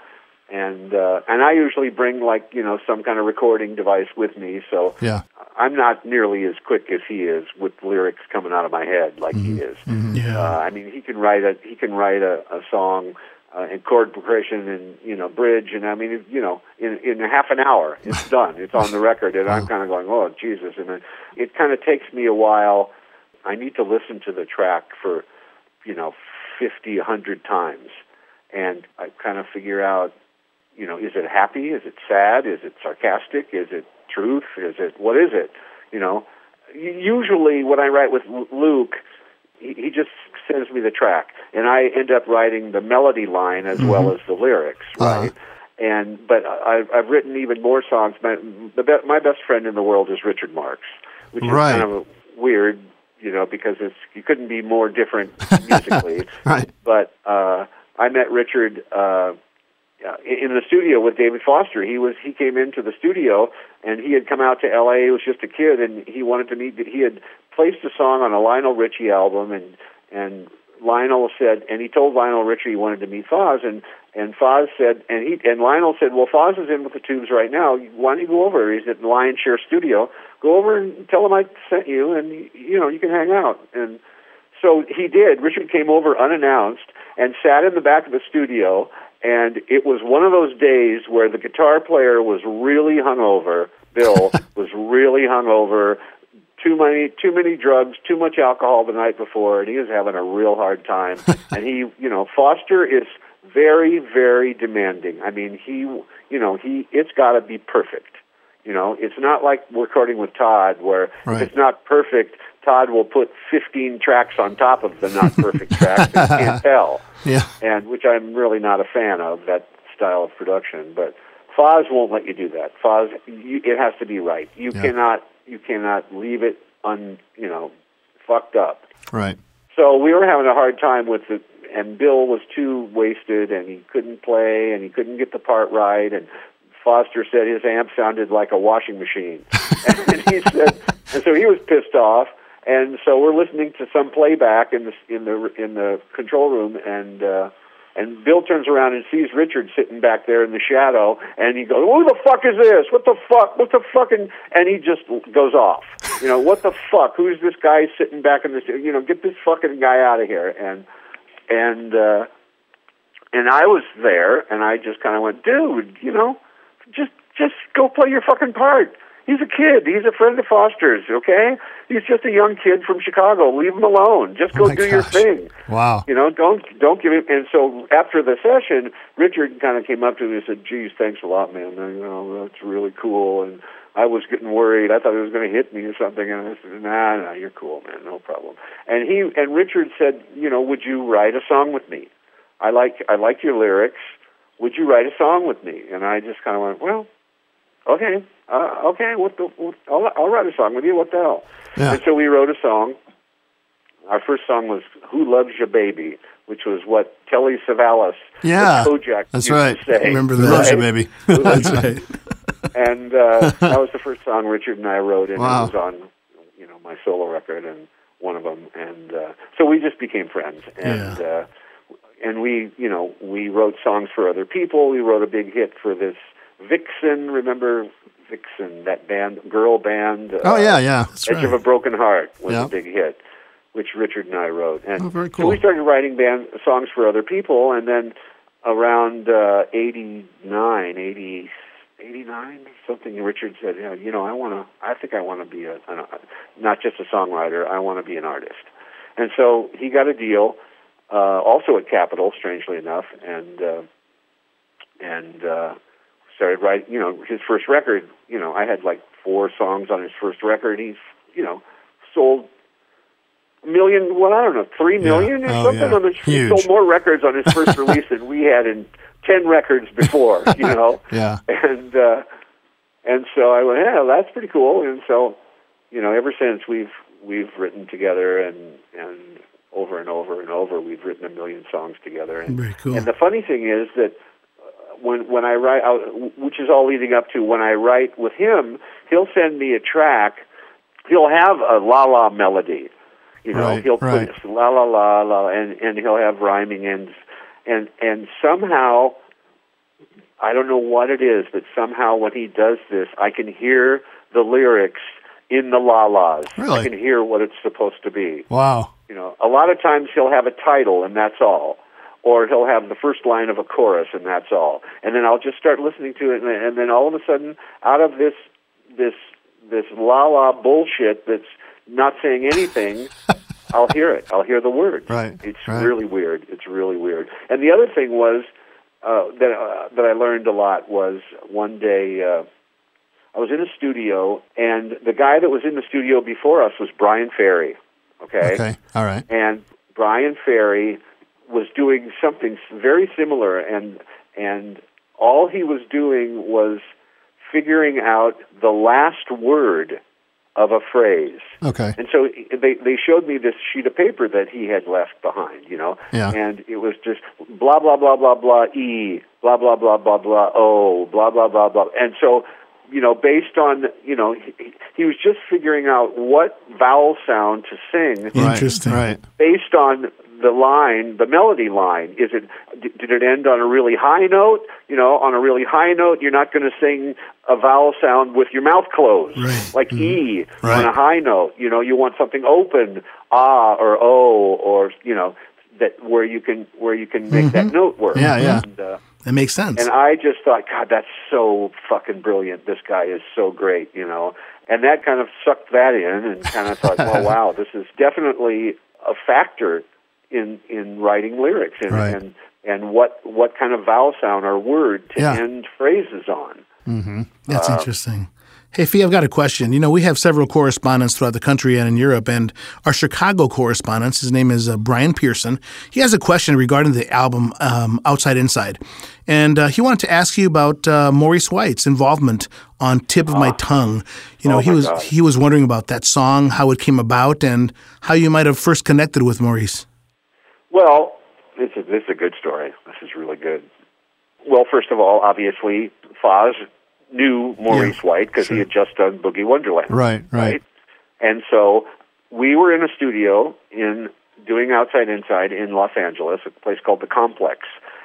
and uh, and I usually bring like you know some kind of recording device with me, so yeah, I'm not nearly as quick as he is with lyrics coming out of my head like he is. Yeah. Uh, I mean, he can write a he can write a, a song uh, in chord progression and you know bridge, and I mean you know in in half an hour it's done. It's on the record, and I'm kind of going, oh Jesus, and it, it kind of takes me a while. I need to listen to the track for you know fifty hundred times, and I kind of figure out you know, is it happy? Is it sad? Is it sarcastic? Is it truth? Is it what is it? You know, usually when I write with Luke, he, he just sends me the track, and I end up writing the melody line as well as the lyrics, Uh-huh. right? And but I, I've written even more songs. My the be, my best friend in the world is Richard Marx, which is Right. kind of weird, you know, because it's you couldn't be more different musically right, but uh, I met Richard uh, uh, in the studio with David Foster. He was he came into the studio and he had come out to L.A. He was just a kid and he wanted to meet. He had placed a song on a Lionel Richie album and and Lionel said and he told Lionel Richie he wanted to meet Foz and and Foz said and he and Lionel said, well Foz is in with the Tubes right now. Why don't you go over? He's at Lion Share Studio. Go over and tell him I sent you and you know you can hang out and. So he did. Richard came over unannounced and sat in the back of the studio and it was one of those days where the guitar player was really hungover. Bill was really hungover. Too many, too many drugs, too much alcohol the night before, and he was having a real hard time. and he, you know, Foster is very, very demanding. I mean, he, you know, he, it's got to be perfect. You know, it's not like recording with Todd where Right. it's not perfect, Todd will put 15 tracks on top of the not perfect tracks. and you can't tell Yeah. and which I'm really not a fan of that style of production. But Foz won't let you do that. Foz, you, it has to be right. You Yeah. cannot, you cannot leave it un, you know, fucked up. Right. So we were having a hard time with it, and Bill was too wasted, and he couldn't play, and he couldn't get the part right, and Foster said his amp sounded like a washing machine, and he said, and so he was pissed off, and so we're listening to some playback in the in the in the control room, and uh, and Bill turns around and sees Richard sitting back there in the shadow, and he goes, "Who the fuck is this? What the fuck? What the fucking?" And he just goes off. You know, what the fuck? Who's this guy sitting back in the? You know, get this fucking guy out of here. And and uh, and I was there, and I just kind of went, "Dude, you know, just just go play your fucking part." He's a kid. He's a friend of Foster's. Okay, he's just a young kid from Chicago. Leave him alone. Just go Oh do your thing. Wow. You know, don't don't give him. And so after the session, Richard kind of came up to me and said, "Geez, thanks a lot, man. You know, that's really cool." And I was getting worried. I thought he was going to hit me or something. And I said, "Nah, nah, you're cool, man. No problem." And he and Richard said, "You know, would you write a song with me? I like I like your lyrics. Would you write a song with me?" And I just kind of went, "Well, okay, uh, okay. What the? What, I'll I'll write a song with you. What the hell?" Yeah. And so we wrote a song. Our first song was "Who Loves Your Baby," which was what Telly Savalas, Yeah, Kojak, that's used right. To say. Remember that. loves you, Right? baby? That's right. and uh, that was the first song Richard and I wrote, and Wow. it was on, you know, my solo record and one of them, and uh, so we just became friends, and uh, and we, you know, we wrote songs for other people. We wrote a big hit for this Vixen. Remember Vixen, that band, girl band? oh uh, yeah, yeah. That's Edge right. of a Broken Heart was Yeah. a big hit, which Richard and I wrote. And Oh, very so cool. we started writing band songs for other people, and then around uh, 89, 80, 89, something, Richard said, yeah, you know, I want to, I think I want to be a, an, not just a songwriter, I want to be an artist. And so he got a deal, uh, also at Capitol, strangely enough, and, uh, and, uh, started writing, you know, his first record, you know, I had like four songs on his first record. He's, you know, sold a million, well, I don't know, three million or Oh, something yeah. on his, he sold more records on his first release than we had in 10 records before, you know? Yeah. And, uh, and so I went, yeah, that's pretty cool. And so, you know, ever since we've, we've written together and, and over and over and over, we've written a million songs together. And, Very cool. and the funny thing is that when when I write, uh, which is all leading up to when I write with him, he'll send me a track. He'll have a la la melody, you know. Right, he'll right. put la la la la, and and he'll have rhyming ends, and and somehow, I don't know what it is, but somehow when he does this, I can hear the lyrics in the la las. Really? I can hear what it's supposed to be. Wow. You know, a lot of times he'll have a title and that's all, or he'll have the first line of a chorus and that's all, and then I'll just start listening to it, and, and then all of a sudden, out of this this this la la bullshit that's not saying anything, I'll hear it. I'll hear the words. Right, It's right. really weird. It's really weird. And the other thing was uh, that uh, that I learned a lot was one day. Uh, I was in a studio, and the guy that was in the studio before us was Bryan Ferry. Okay. Okay. All right. And Bryan Ferry was doing something very similar, and and all he was doing was figuring out the last word of a phrase. Okay. And so they they showed me this sheet of paper that he had left behind, you know, Yeah. and it was just blah blah blah blah blah e blah blah blah blah blah o blah blah blah blah, and so you know based on you know he, he was just figuring out what vowel sound to sing Interesting. Right. based on the line, the melody line. Is it did it end on a really high note? You know, on a really high note, you're not going to sing a vowel sound with your mouth closed, Right. like E Right. on a high note. You know, you want something open, ah or o, or you know, that where you can where you can make that note work. Mm-hmm. Yeah, yeah. And, uh, That makes sense. and I just thought, God, that's so fucking brilliant. This guy is so great, you know. And that kind of sucked that in, and kind of thought, well, wow, this is definitely a factor in in writing lyrics and Right. and and what what kind of vowel sound or word to Yeah. end phrases on. That's Uh, interesting. Hey, Fee, I've got a question. You know, we have several correspondents throughout the country and in Europe, and our Chicago correspondent, his name is uh, Brian Pearson. He has a question regarding the album um, Outside Inside. And uh, he wanted to ask you about uh, Maurice White's involvement on Tip of My Tongue. You know, Oh, he was God. he was wondering about that song, how it came about, and how you might have first connected with Maurice. Well, this is this is a good story. This is really good. Well, first of all, obviously, Foz knew Maurice Yeah, White because he had just done Boogie Wonderland. Right, right. And so we were in a studio in doing Outside Inside in Los Angeles, a place called the Complex,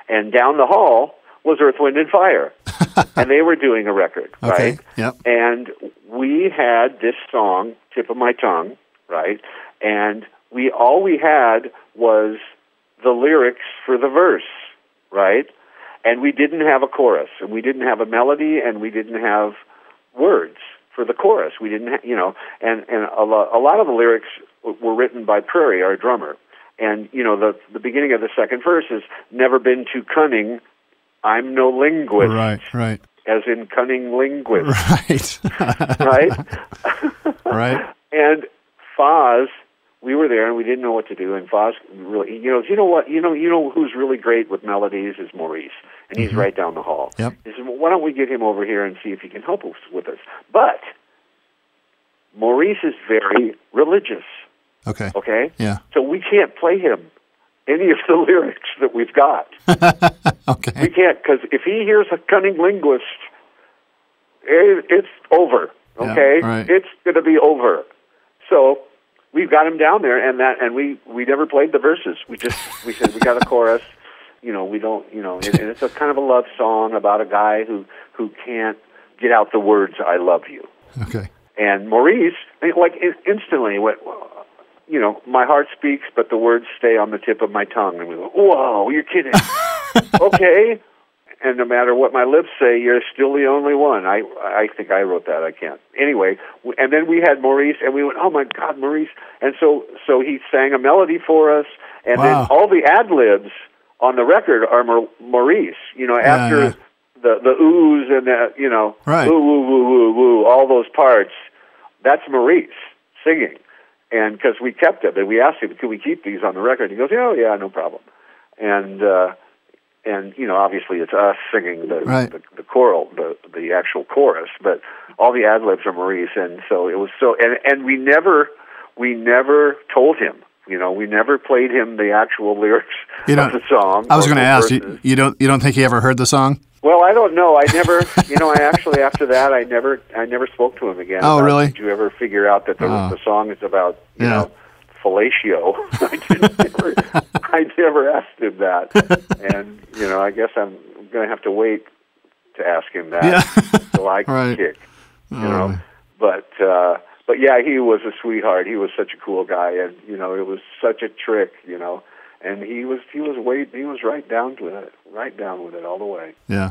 and down the hall was Earth, Wind, and Fire, and they were doing a record, Okay. right? Yep. And we had this song, "Tip of My Tongue," right? And we all we had was the lyrics for the verse, right? And we didn't have a chorus, and we didn't have a melody, and we didn't have words for the chorus. We didn't, ha- you know, and and a, lo- a lot of the lyrics were written by Prairie, our drummer. And you know, the the beginning of the second verse is "Never been too cunning, I'm no linguist," Right, right, as in cunning linguist, right, right? right. And Foz, we were there and we didn't know what to do. And Foz really, you know, you know what, you know, you know who's really great with melodies is Maurice, and he's mm-hmm. right down the hall. Yep. He said, well, why don't we get him over here and see if he can help us with us? But Maurice is very religious. Okay. Okay. Yeah. So we can't play him any of the lyrics that we've got. Okay. We can't because if he hears a cunning linguist, it, it's over. Yeah, Okay, right. it's going to be over. So we've got him down there, and that, and we we never played the verses. We just we said we got a chorus. You know, we don't. You know, and, and it's a kind of a love song about a guy who who can't get out the words "I love you." Okay. And Maurice, like in- instantly went, you know, my heart speaks, but the words stay on the tip of my tongue. And we go, whoa, you're kidding. okay. And no matter what my lips say, you're still the only one. I I think I wrote that. I can't. Anyway, and then we had Maurice, and we went, oh my God, Maurice! And so so he sang a melody for us, and Wow. then all the ad libs on the record are Mar- Maurice. You know, after yeah. the the oohs and the you know Right. woo woo woo woo woo all those parts that's Maurice singing and because we kept it and we asked him can we keep these on the record he goes yeah oh, yeah no problem and uh and you know obviously it's us singing the Right. the, the choral the the actual chorus but all the ad libs are Maurice and so it was so and and we never we never told him you know we never played him the actual lyrics You of know, the song I was going to ask you. You don't. You don't think he ever heard the song? Well, I don't know. I never, you know, I actually after that, I never, I never spoke to him again. Oh, about, really? Did you ever figure out that the Oh. the song is about, you Yeah. know, fellatio? I never, I never asked him that, and you know, I guess I'm going to have to wait to ask him that Yeah. until I Right. kick, you Oh, know. But uh, but yeah, he was a sweetheart. He was such a cool guy, and you know, it was such a trick, you know. And he was he was way he was right down with it, right down with it all the way. Yeah.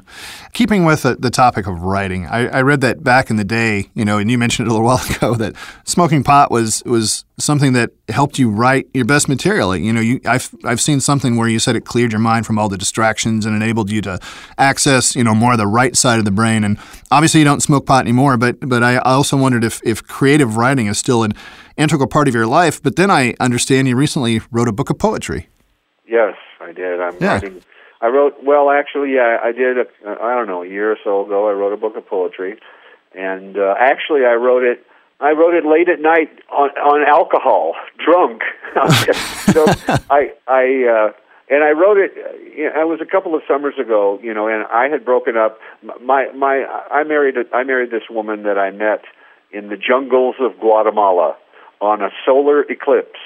Keeping with the, the topic of writing, I, I read that back in the day, you know, and you mentioned it a little while ago that smoking pot was was something that helped you write your best material. You know, you I've I've seen something where you said it cleared your mind from all the distractions and enabled you to access, you know, more of the right side of the brain. And obviously, you don't smoke pot anymore, but but I also wondered if if creative writing is still an integral part of your life. But then I understand you recently wrote a book of poetry. Yes, I did. I'm Yeah. writing. I wrote. Well, actually, yeah, I did. A, I don't know, a year or so ago. I wrote a book of poetry, and uh, actually, I wrote it. I wrote it late at night on on alcohol, drunk. so I I uh, and I wrote it. uh, You know, it was a couple of summers ago, you know, and I had broken up. My my I married a, I married this woman that I met in the jungles of Guatemala on a solar eclipse.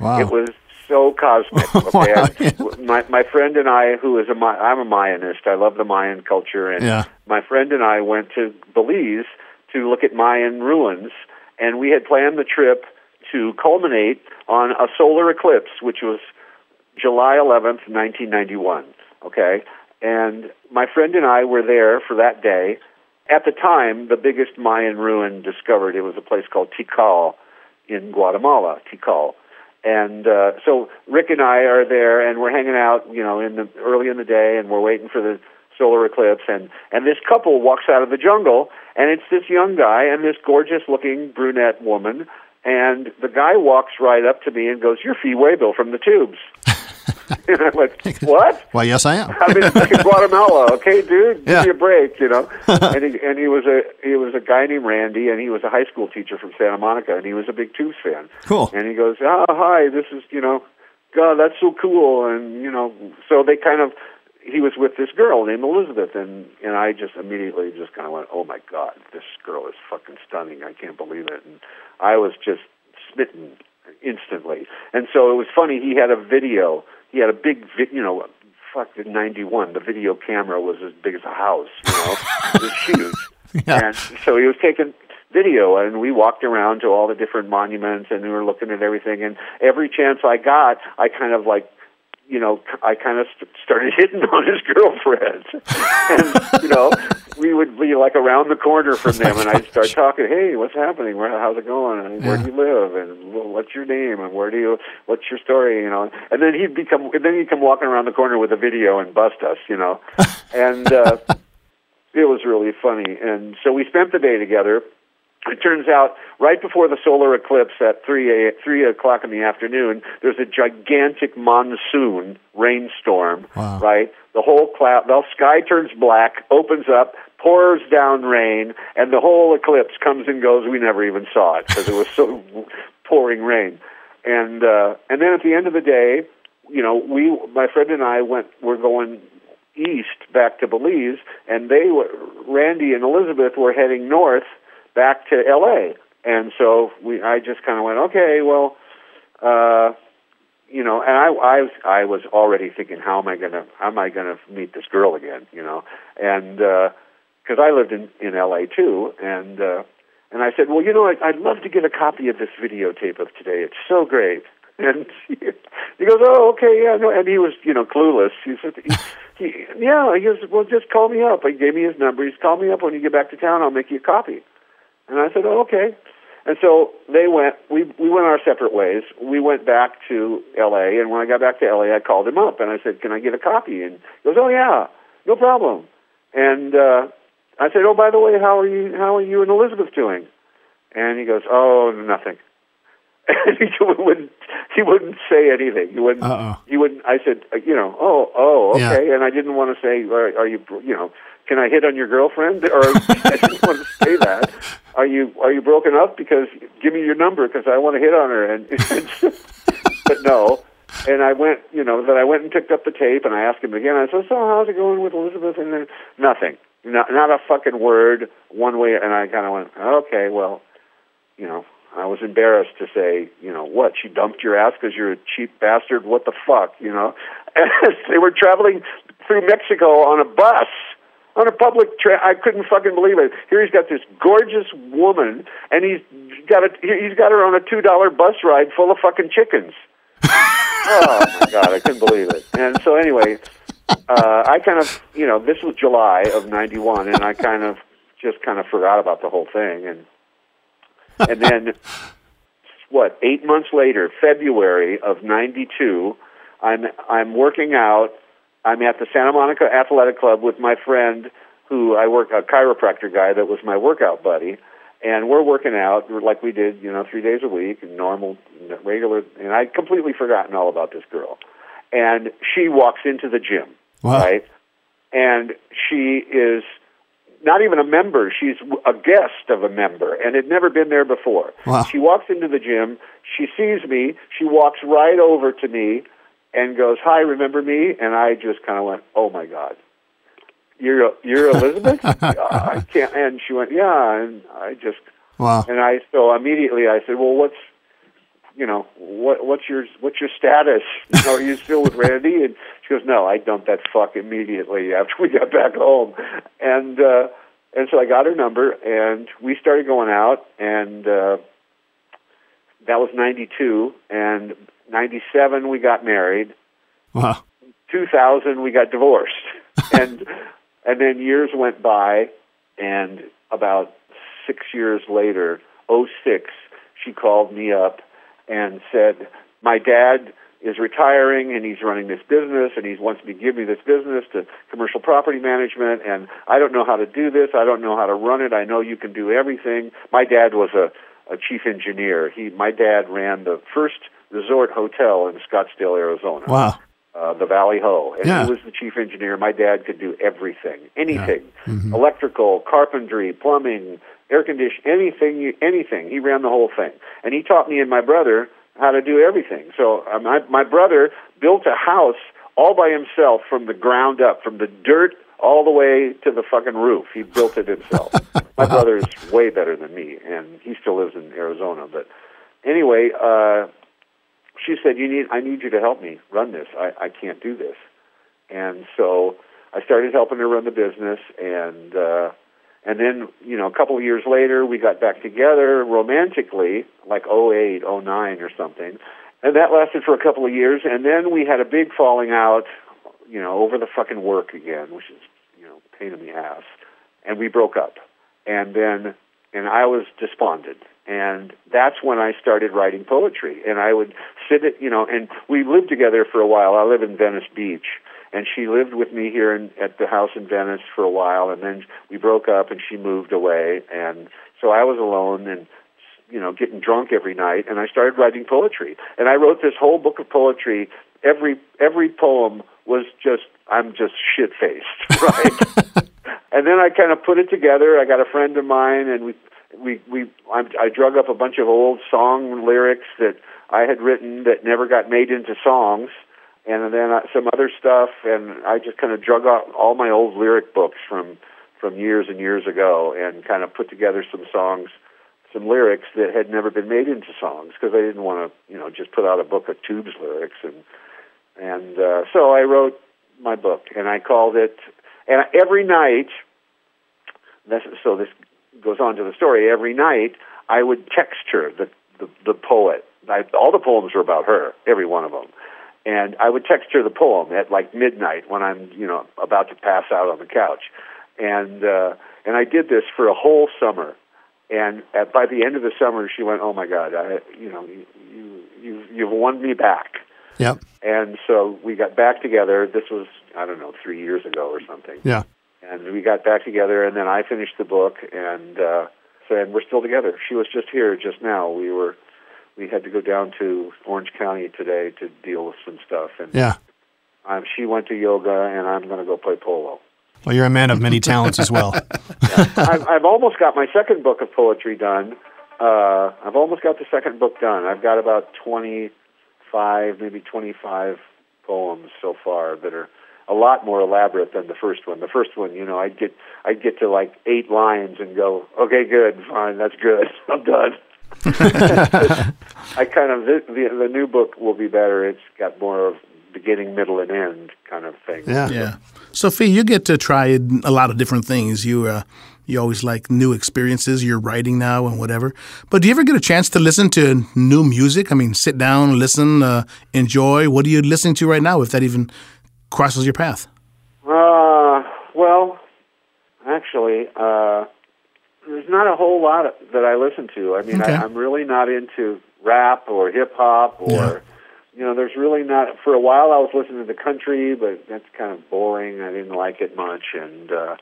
Wow. It was so cosmic. Okay, Wow, yeah. my my friend and I, who is a I'm a Mayanist. I love the Mayan culture, and Yeah. my friend and I went to Belize to look at Mayan ruins, and we had planned the trip to culminate on a solar eclipse, which was July 11th, 1991. Okay, and my friend and I were there for that day. At the time, the biggest Mayan ruin discovered it was a place called Tikal in Guatemala. Tikal. And uh, so Rick and I are there, and we're hanging out, you know, in the early in the day, and we're waiting for the solar eclipse. And and this couple walks out of the jungle, and it's this young guy and this gorgeous-looking brunette woman. And the guy walks right up to me and goes, "You're Fee Waybill from the Tubes." and I went, "What?" Why, yes, I am. I'm in fucking Guatemala. Okay, dude, Yeah. give me a break, you know. and he and he was a he was a guy named Randy, and he was a high school teacher from Santa Monica, and he was a big Tubes fan. Cool. And he goes, "Oh, hi, this is you know, God, that's so cool." And you know, so they kind of he was with this girl named Elizabeth, and and I just immediately just kind of went, "Oh my God, this girl is fucking stunning! I can't believe it." And I was just smitten instantly. And so it was funny. He had a video. He had a big, vi- you know, fuck in '91. The video camera was as big as a house. You know, it was huge. Yeah. And so he was taking video, and we walked around to all the different monuments, and we were looking at everything. And every chance I got, I kind of like you know, I kind of st- started hitting on his girlfriend, and you know, we would be like around the corner from them, and I'd start talking. Hey, what's happening? Where, how's it going? And where do you live? And well, what's your name? And where do you? What's your story? You know, and then he'd become, and then he'd come walking around the corner with a video and bust us. You know, and uh, it was really funny. And so we spent the day together. It turns out right before the solar eclipse at three a, three o'clock in the afternoon, there's a gigantic monsoon rainstorm. Wow. Right, the whole cloud, the sky turns black, opens up, pours down rain, and the whole eclipse comes and goes. We never even saw it because it was so pouring rain. And uh, and then at the end of the day, you know, we my friend and I went. We're going east back to Belize, and they were Randy and Elizabeth were heading north back to L.A. And so we, I just kind of went, okay, well, uh, you know, and I, I, was, I was already thinking, how am I gonna, how am I gonna meet this girl again, you know, and because I lived in in L.A. too, and uh, and I said, well, you know, I'd, I'd love to get a copy of this videotape of today. It's so great. And he, he goes, oh, okay, yeah, no, and he was, you know, clueless. He said, he, he, yeah, he goes, well, just call me up. He gave me his number. He's call me up when you get back to town. I'll make you a copy. And I said, oh, okay. And so they went. We we went our separate ways. We went back to L.A. And when I got back to L.A., I called him up and I said, "Can I get a copy?" And he goes, "Oh yeah, no problem." And uh, I said, "Oh, by the way, how are you? How are you and Elizabeth doing?" And he goes, "Oh, nothing." And he wouldn't. He wouldn't say anything. He wouldn't. Uh-oh. He wouldn't. I said, you know, oh, oh, okay. Yeah. And I didn't want to say, are, are you, you know, can I hit on your girlfriend? Or I didn't want to say that. Are you are you broken up? Because give me your number because I want to hit on her. And but no. And I went, you know, then I went and picked up the tape and I asked him again. I said, so how's it going with Elizabeth? And then nothing, not not a fucking word one way. And I kind of went, okay, well, you know, I was embarrassed to say, you know, what she dumped your ass because you're a cheap bastard. What the fuck, you know? And they were traveling through Mexico on a bus, on a public tra I couldn't fucking believe it. Here he's got this gorgeous woman, and he's got a he's got her on a two dollar bus ride full of fucking chickens. oh my god, I couldn't believe it. And so anyway, uh, I kind of, you know, this was July of '91, and I kind of just kind of forgot about the whole thing, and and then what? Eight months later, February of '92, I'm I'm working out. I'm at the Santa Monica Athletic Club with my friend, who I work a chiropractor guy that was my workout buddy, and we're working out like we did, you know, three days a week, normal, regular. And I'd completely forgotten all about this girl, and she walks into the gym, Wow. right? And she is not even a member. She's a guest of a member and had never been there before. Wow. She walks into the gym. She sees me. She walks right over to me and goes, "Hi, remember me?" And I just kind of went, "Oh my god, you're you're Elizabeth?" I can't. And she went, "Yeah." And I just Wow. and I so immediately I said, "Well, what's you know what what's your what's your status? You know, are you still with Randy?" And she goes, "No, I dumped that fuck immediately after we got back home." And uh, and so I got her number, and we started going out, and uh, that was '92, and '97 we got married, Wow. 2000 we got divorced and and then years went by and about 6 years later 06 she called me up and said my dad is retiring and he's running this business and he wants me to give me this business to commercial property management and I don't know how to do this. I don't know how to run it. I know you can do everything. My dad was a, a chief engineer. He my dad ran the first resort hotel in Scottsdale, Arizona. Wow. Uh, the Valley Ho. And Yeah. he was the chief engineer. My dad could do everything. Anything. Mm-hmm. Electrical, carpentry, plumbing, air conditioning, anything anything. He ran the whole thing. And he taught me and my brother how to do everything. So uh, my my brother built a house all by himself from the ground up, from the dirt all the way to the fucking roof. He built it himself. my brother is way better than me, and he still lives in Arizona. But anyway, uh, she said, "You need, I need you to help me run this. I, I can't do this." And so I started helping her run the business, and uh, and then you know a couple of years later we got back together romantically, like oh eight, oh nine, or something, and that lasted for a couple of years, and then we had a big falling out, you know, over the fucking work again, which is you know pain in the ass, and we broke up, and then and I was despondent. And that's when I started writing poetry. And I would sit at, you know, and we lived together for a while. I live in Venice Beach. And she lived with me here in, at the house in Venice for a while. And then we broke up and she moved away. And so I was alone and, you know, getting drunk every night. And I started writing poetry. And I wrote this whole book of poetry. Every, every poem was just, I'm just shit faced, right? and then I kind of put it together. I got a friend of mine, and we we we I, I drug up a bunch of old song lyrics that I had written that never got made into songs, and then uh, some other stuff, and I just kind of drug up all my old lyric books from from years and years ago, and kind of put together some songs, some lyrics that had never been made into songs because I didn't want to you know just put out a book of tubes lyrics and and uh, so I wrote my book, and I called it. And every night, this, so this goes on to the story. Every night, I would text her the the, the poet. I, all the poems were about her, every one of them. And I would text her the poem at like midnight when I'm, you know, about to pass out on the couch. And uh, and I did this for a whole summer. And at, by the end of the summer, she went, "Oh my God, I, you know, you you you you've won me back." Yep. And so we got back together. This was, I don't know, three years ago or something. Yeah. And we got back together, and then I finished the book, and uh, so and we're still together. She was just here just now. We were, we had to go down to Orange County today to deal with some stuff, and Yeah. um, she went to yoga, and I'm going to go play polo. Well, you're a man of many talents as well. I've, I've almost got my second book of poetry done. Uh, I've almost got the second book done. I've got about 25, maybe 25 poems so far that are a lot more elaborate than the first one. The first one, you know, I'd get I'd get to like eight lines and go, okay, good, fine, that's good, I'm done. I kind of the, the the new book will be better. It's got more of beginning, middle, and end kind of thing. Yeah. Yeah. So Fee, you get to try a lot of different things. You uh, you always like new experiences. You're writing now and whatever. But do you ever get a chance to listen to new music? I mean, sit down, listen, uh, enjoy. What are you listening to right now, if that even crosses your path? Uh, well, actually, uh, there's not a whole lot of, that I listen to. I mean, Okay. I, I'm really not into rap or hip hop or, Yeah. you know, there's really not. For a while, I was listening to the country, but that's kind of boring. I didn't like it much, and uh,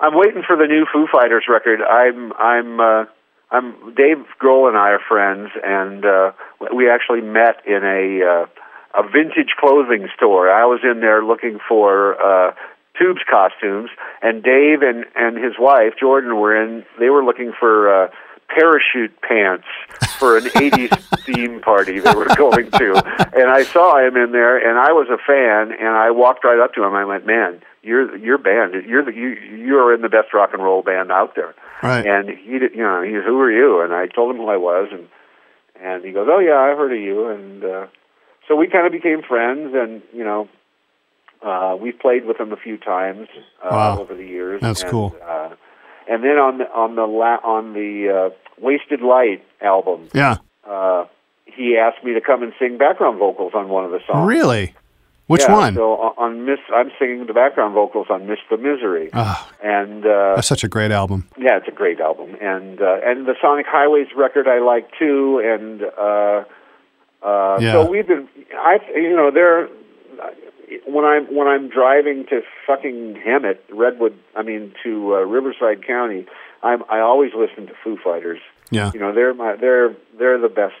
I'm waiting for the new Foo Fighters record. I'm, I'm, uh, I'm. Dave Grohl and I are friends, and uh, we actually met in a. Uh, a vintage clothing store. I was in there looking for uh tubes costumes and Dave and and his wife Jordyn were in they were looking for uh parachute pants for an 80s theme party they were going to. And I saw him in there and I was a fan and I walked right up to him. I went man you're your band you're the you you're in the best rock and roll band out there. Right. and he did you know he who are you? And I told him who I was and and he goes oh yeah I've heard of you and uh so we kind of became friends, and you know, uh, we've played with him a few times uh, Wow. over the years. That's and, cool. Uh, and then on the on the la- on the uh, Wasted Light album, Yeah. uh, he asked me to come and sing background vocals on one of the songs. Really? Which yeah, one? So on- Miss, I'm singing the background vocals on "Miss the Misery," Ah, and uh, that's such a great album. yeah, it's a great album, and uh, and the Sonic Highways record I like too, and uh, uh, Yeah. so we've been, I you know, there when I'm when I'm driving to fucking Hemet, Redwood, I mean to uh, Riverside County, I'm I always listen to Foo Fighters. Yeah. You know, they're my they're they're the best.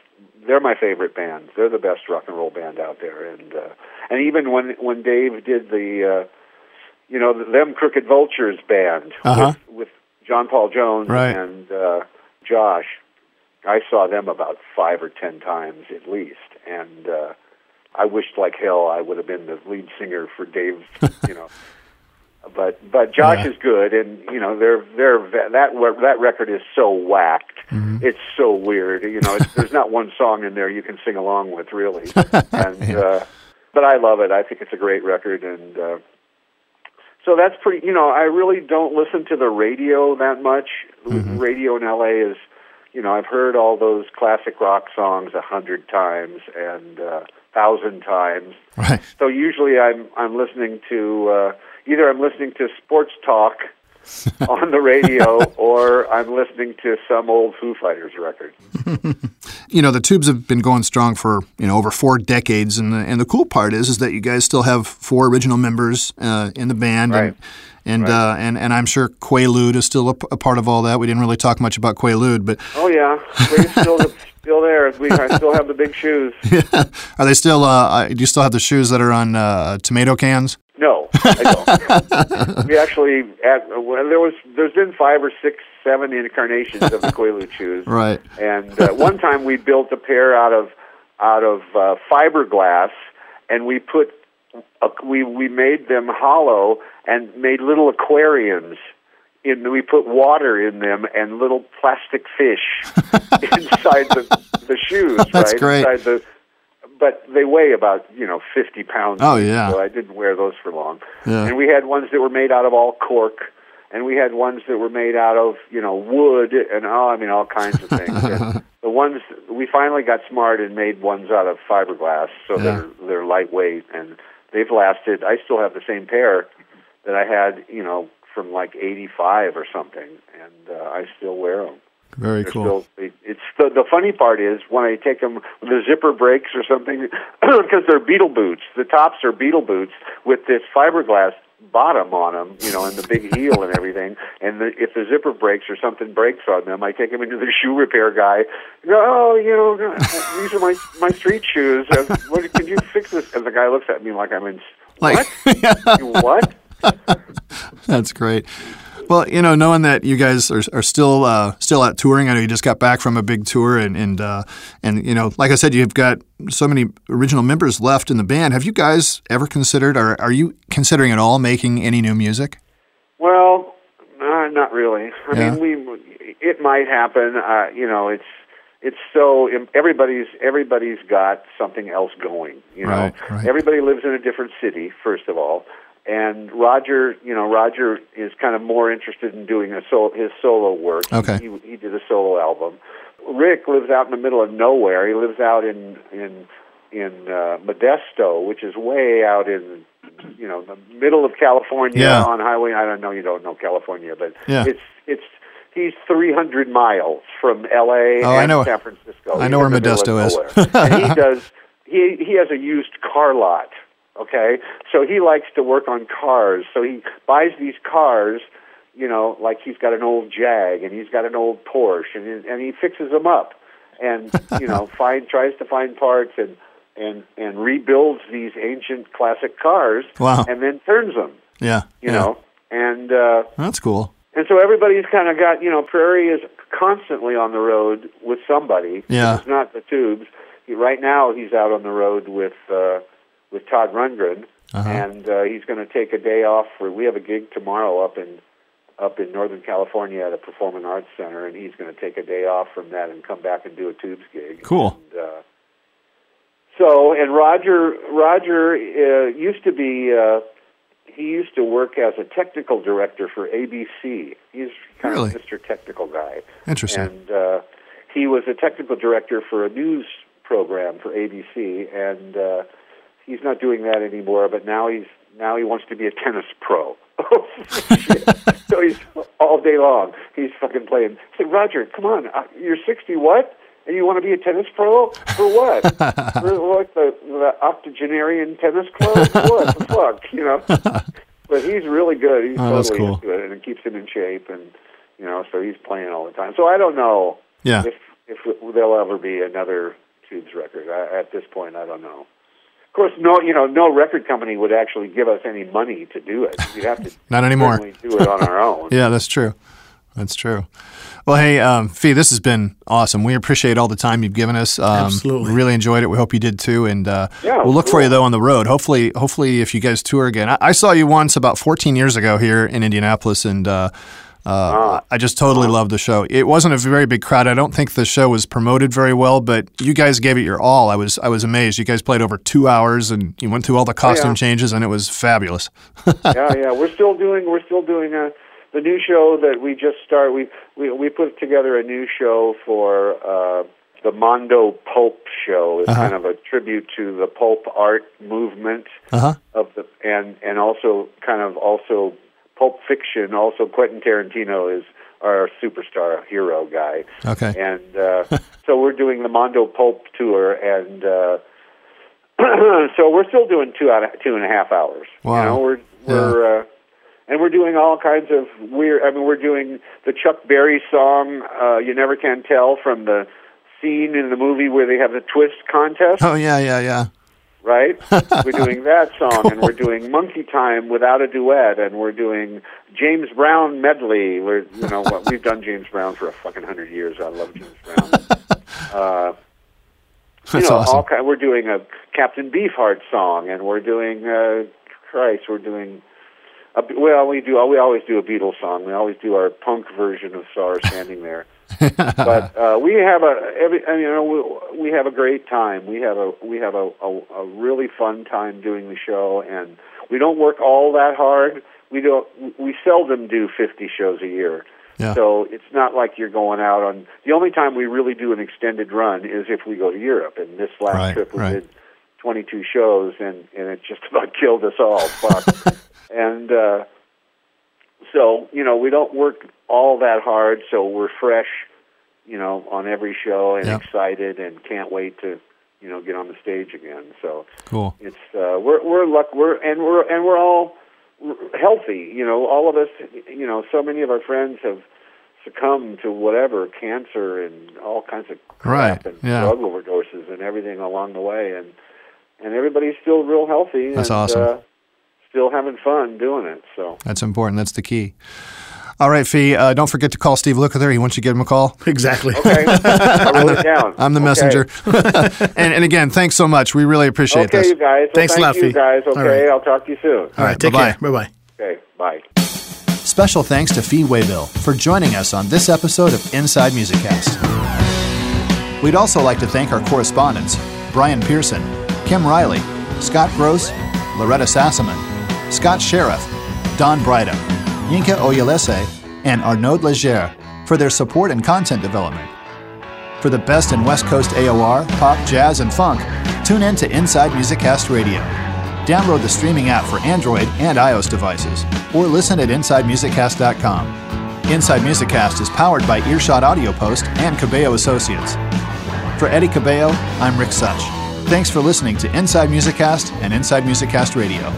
They're my favorite band. They're the best rock and roll band out there, and uh, and even when when Dave did the, uh, you know, the, them Crooked Vultures band Uh-huh. with, with John Paul Jones Right. and uh, Josh, I saw them about five or ten times at least, and uh, I wished like hell I would have been the lead singer for Dave's, you know. But but Josh Yeah. is good, and you know they're they're that that record is so whacked. Mm-hmm. It's so weird. You know, it's, there's not one song in there you can sing along with really. And uh, but I love it. I think it's a great record, and uh, so that's pretty. You know, I really don't listen to the radio that much. Mm-hmm. Radio in LA is, you know, I've heard all those classic rock songs a hundred times and uh, thousand times. Right. So usually I'm I'm listening to uh, either I'm listening to sports talk on the radio or I'm listening to some old Foo Fighters record. you know the tubes have been going strong for you know over four decades and the, and the cool part is is that you guys still have four original members uh, in the band Right. and and, uh, and and I'm sure Quay Lewd is still a, p- a part of all that. We didn't really talk much about Quay Lewd, but Oh yeah, we're still still there. We I still have the big shoes. are they still? Uh, uh, do you still have the shoes that are on uh, tomato cans? No, I don't. we actually at well, there was there's been five or six, seven incarnations of the Quay Lewd shoes. Right. And uh, one time we built a pair out of out of uh, fiberglass, and we put a, we we made them hollow and made little aquariums. In we put water in them and little plastic fish inside the the shoes. That's right? great. Inside the, but they weigh about you know fifty pounds. Oh, yeah. So I didn't wear those for long. Yeah. And we had ones that were made out of all cork, and we had ones that were made out of you know wood and oh, I mean all kinds of things. and the ones we finally got smart and made ones out of fiberglass, so Yeah. they're they're lightweight and they've lasted. I still have the same pair that I had, you know, from like '85 or something, and uh, I still wear them. Very They're cool. Still, it- it's the the funny part is when I take them, when the zipper breaks or something, because they're Beatle boots. The tops are Beatle boots with this fiberglass bottom on them, you know, and the big heel and everything. And the, if the zipper breaks or something breaks on them, I take them into the shoe repair guy. Go, oh, you know, these are my my street shoes. What can you fix this? And the guy looks at me like I'm in. Like- what? What? That's great. Well, you know, knowing that you guys are, are still uh, still out touring, I know you just got back from a big tour, and and uh, and you know, like I said, you've got so many original members left in the band. Have you guys ever considered, or are you considering at all making any new music? Well, uh, not really. I Yeah. mean, we it might happen. Uh, you know, it's it's so everybody's everybody's got something else going. You know, Right, right. everybody lives in a different city. First of all, and Roger, you know, Roger is kind of more interested in doing a sol- his solo work. Okay. He, he did a solo album. Rick lives out in the middle of nowhere. He lives out in in in uh, Modesto, which is way out in you know the middle of California Yeah. on highway. I don't know. You don't know California, but Yeah. it's it's he's 300 miles from L.A. Oh, and I know- San Francisco. I know where in the middle of Modesto is. and he does. He he has a used car lot. Okay, so he likes to work on cars. So he buys these cars. You know, like he's got an old Jag and he's got an old Porsche, and he- and he fixes them up, and you know, find tries to find parts and and and rebuilds these ancient classic cars, Wow. and then turns them. Yeah, You yeah. know, and uh, that's cool. and so everybody's kind of got, you know, Prairie is constantly on the road with somebody. Yeah. It's not the tubes. He, right now, he's out on the road with uh, with Todd Rundgren, Uh-huh. and uh, he's going to take a day off for. We have a gig tomorrow up in up in Northern California at a performing arts center, and he's going to take a day off from that and come back and do a tubes gig. Cool. And, uh, so, and Roger Roger uh, used to be. Uh, he used to work as a technical director for ABC. He's kind Really? of Mr. Technical guy. Interesting. And uh, he was a technical director for a news program for ABC, and uh, he's not doing that anymore. But now he's now he wants to be a tennis pro. so he's all day long. He's fucking playing. I said, Roger, come on, uh, you're 60 what? And you want to be a tennis pro? For what? For like the, the octogenarian tennis club? what the fuck? You know? But he's really good. He's Oh, totally cool. into it, and it keeps him in shape. And you know, so he's playing all the time. So I don't know Yeah. if if there'll ever be another Tubes record. I, at this point, I don't know. Of course, no, you know, no record company would actually give us any money to do it. We'd have to Not anymore. do it on our own. Yeah, that's true. That's true. Well, hey, um, Fee, this has been awesome. We appreciate all the time you've given us. Um, Absolutely. really enjoyed it. We hope you did too. And uh, Yeah, we'll look for you though on the road. Hopefully, hopefully, if you guys tour again. I, I saw you once about 14 years ago here in Indianapolis, and uh, uh, I just totally loved the show. It wasn't a very big crowd. I don't think the show was promoted very well, but you guys gave it your all. I was I was amazed. You guys played over two hours, and you went through all the costume yeah. changes, and it was fabulous. yeah, yeah. We're still doing we're still doing a the new show that we just started. We we we put together a new show for uh, the Mondo Pulp Show. It's kind of a tribute to the pulp art movement Uh huh. of the and and also kind of also pulp fiction. Also, Quentin Tarantino is our superstar hero guy. Okay. And uh, so we're doing the Mondo Pulp tour, and uh, so we're still doing two out of two and a half hours. Wow. You know, we're we're uh, and we're doing all kinds of weird. I mean, we're doing the Chuck Berry song uh, "You Never Can Tell" from the scene in the movie where they have the twist contest Oh yeah, yeah, yeah. Right? we're doing that song, and we're doing Monkey Time without a duet, and we're doing James Brown medley. We're you know what we've done James Brown for a fucking hundred years. I love James Brown. Uh, you know, awesome. all kind, we're doing a Captain Beefheart song, and we're doing uh, Christ, we're doing. A, well, we do. We always do a Beatles song. We always do our punk version of "Saw Her Standing There." but uh, we have a every I mean, you know we, we have a great time. We have a we have a, a, a really fun time doing the show, and we don't work all that hard. We don't. We seldom do fifty shows a year. Yeah. So it's not like you're going out on. The only time we really do an extended run is if we go to Europe. And this last Right, trip we right. did 22 shows, and and it just about killed us all. Fuck. and uh, so you know we don't work all that hard, so we're fresh, you know, on every show and Yep. excited and can't wait to you know get on the stage again. So Cool. it's uh, we're we're luck we're and we're and we're all healthy. You know, all of us. You know, so many of our friends have succumbed to whatever cancer and all kinds of crap Right, and yeah. drug overdoses and everything along the way, and and everybody's still real healthy. That's and, awesome. Uh, still having fun doing it. So That's important. That's the key. All right, Fee. Uh, don't forget to call Steve Lukather. He wants you to give him a call. Exactly. okay, I wrote it down. I'm the Okay. messenger. and, and again, thanks so much. We really appreciate Okay, this. you guys. Well, Thanks a thank lot, you Fee. guys. Okay, right. I'll talk to you soon. All right. Take bye-bye. care. Bye bye. Okay, bye. Special thanks to Fee Waybill for joining us on this episode of Inside Music Cast. We'd also like to thank our correspondents Brian Pearson, Kim Riley, Scott Gross, Loretta Sassaman, Scott Sheriff, Don Bryda, Yinka Oyelese, and Arnaud Leger for their support and content development. For the best in West Coast AOR, pop, jazz, and funk, tune in to Inside Music Cast Radio. Download the streaming app for Android and iOS devices, or listen at InsideMusicCast.com. Inside Music Cast is powered by Earshot Audio Post and Cabello Associates. For Eddie Cabello, I'm Rick Such. Thanks for listening to Inside Music Cast and Inside Music Cast Radio.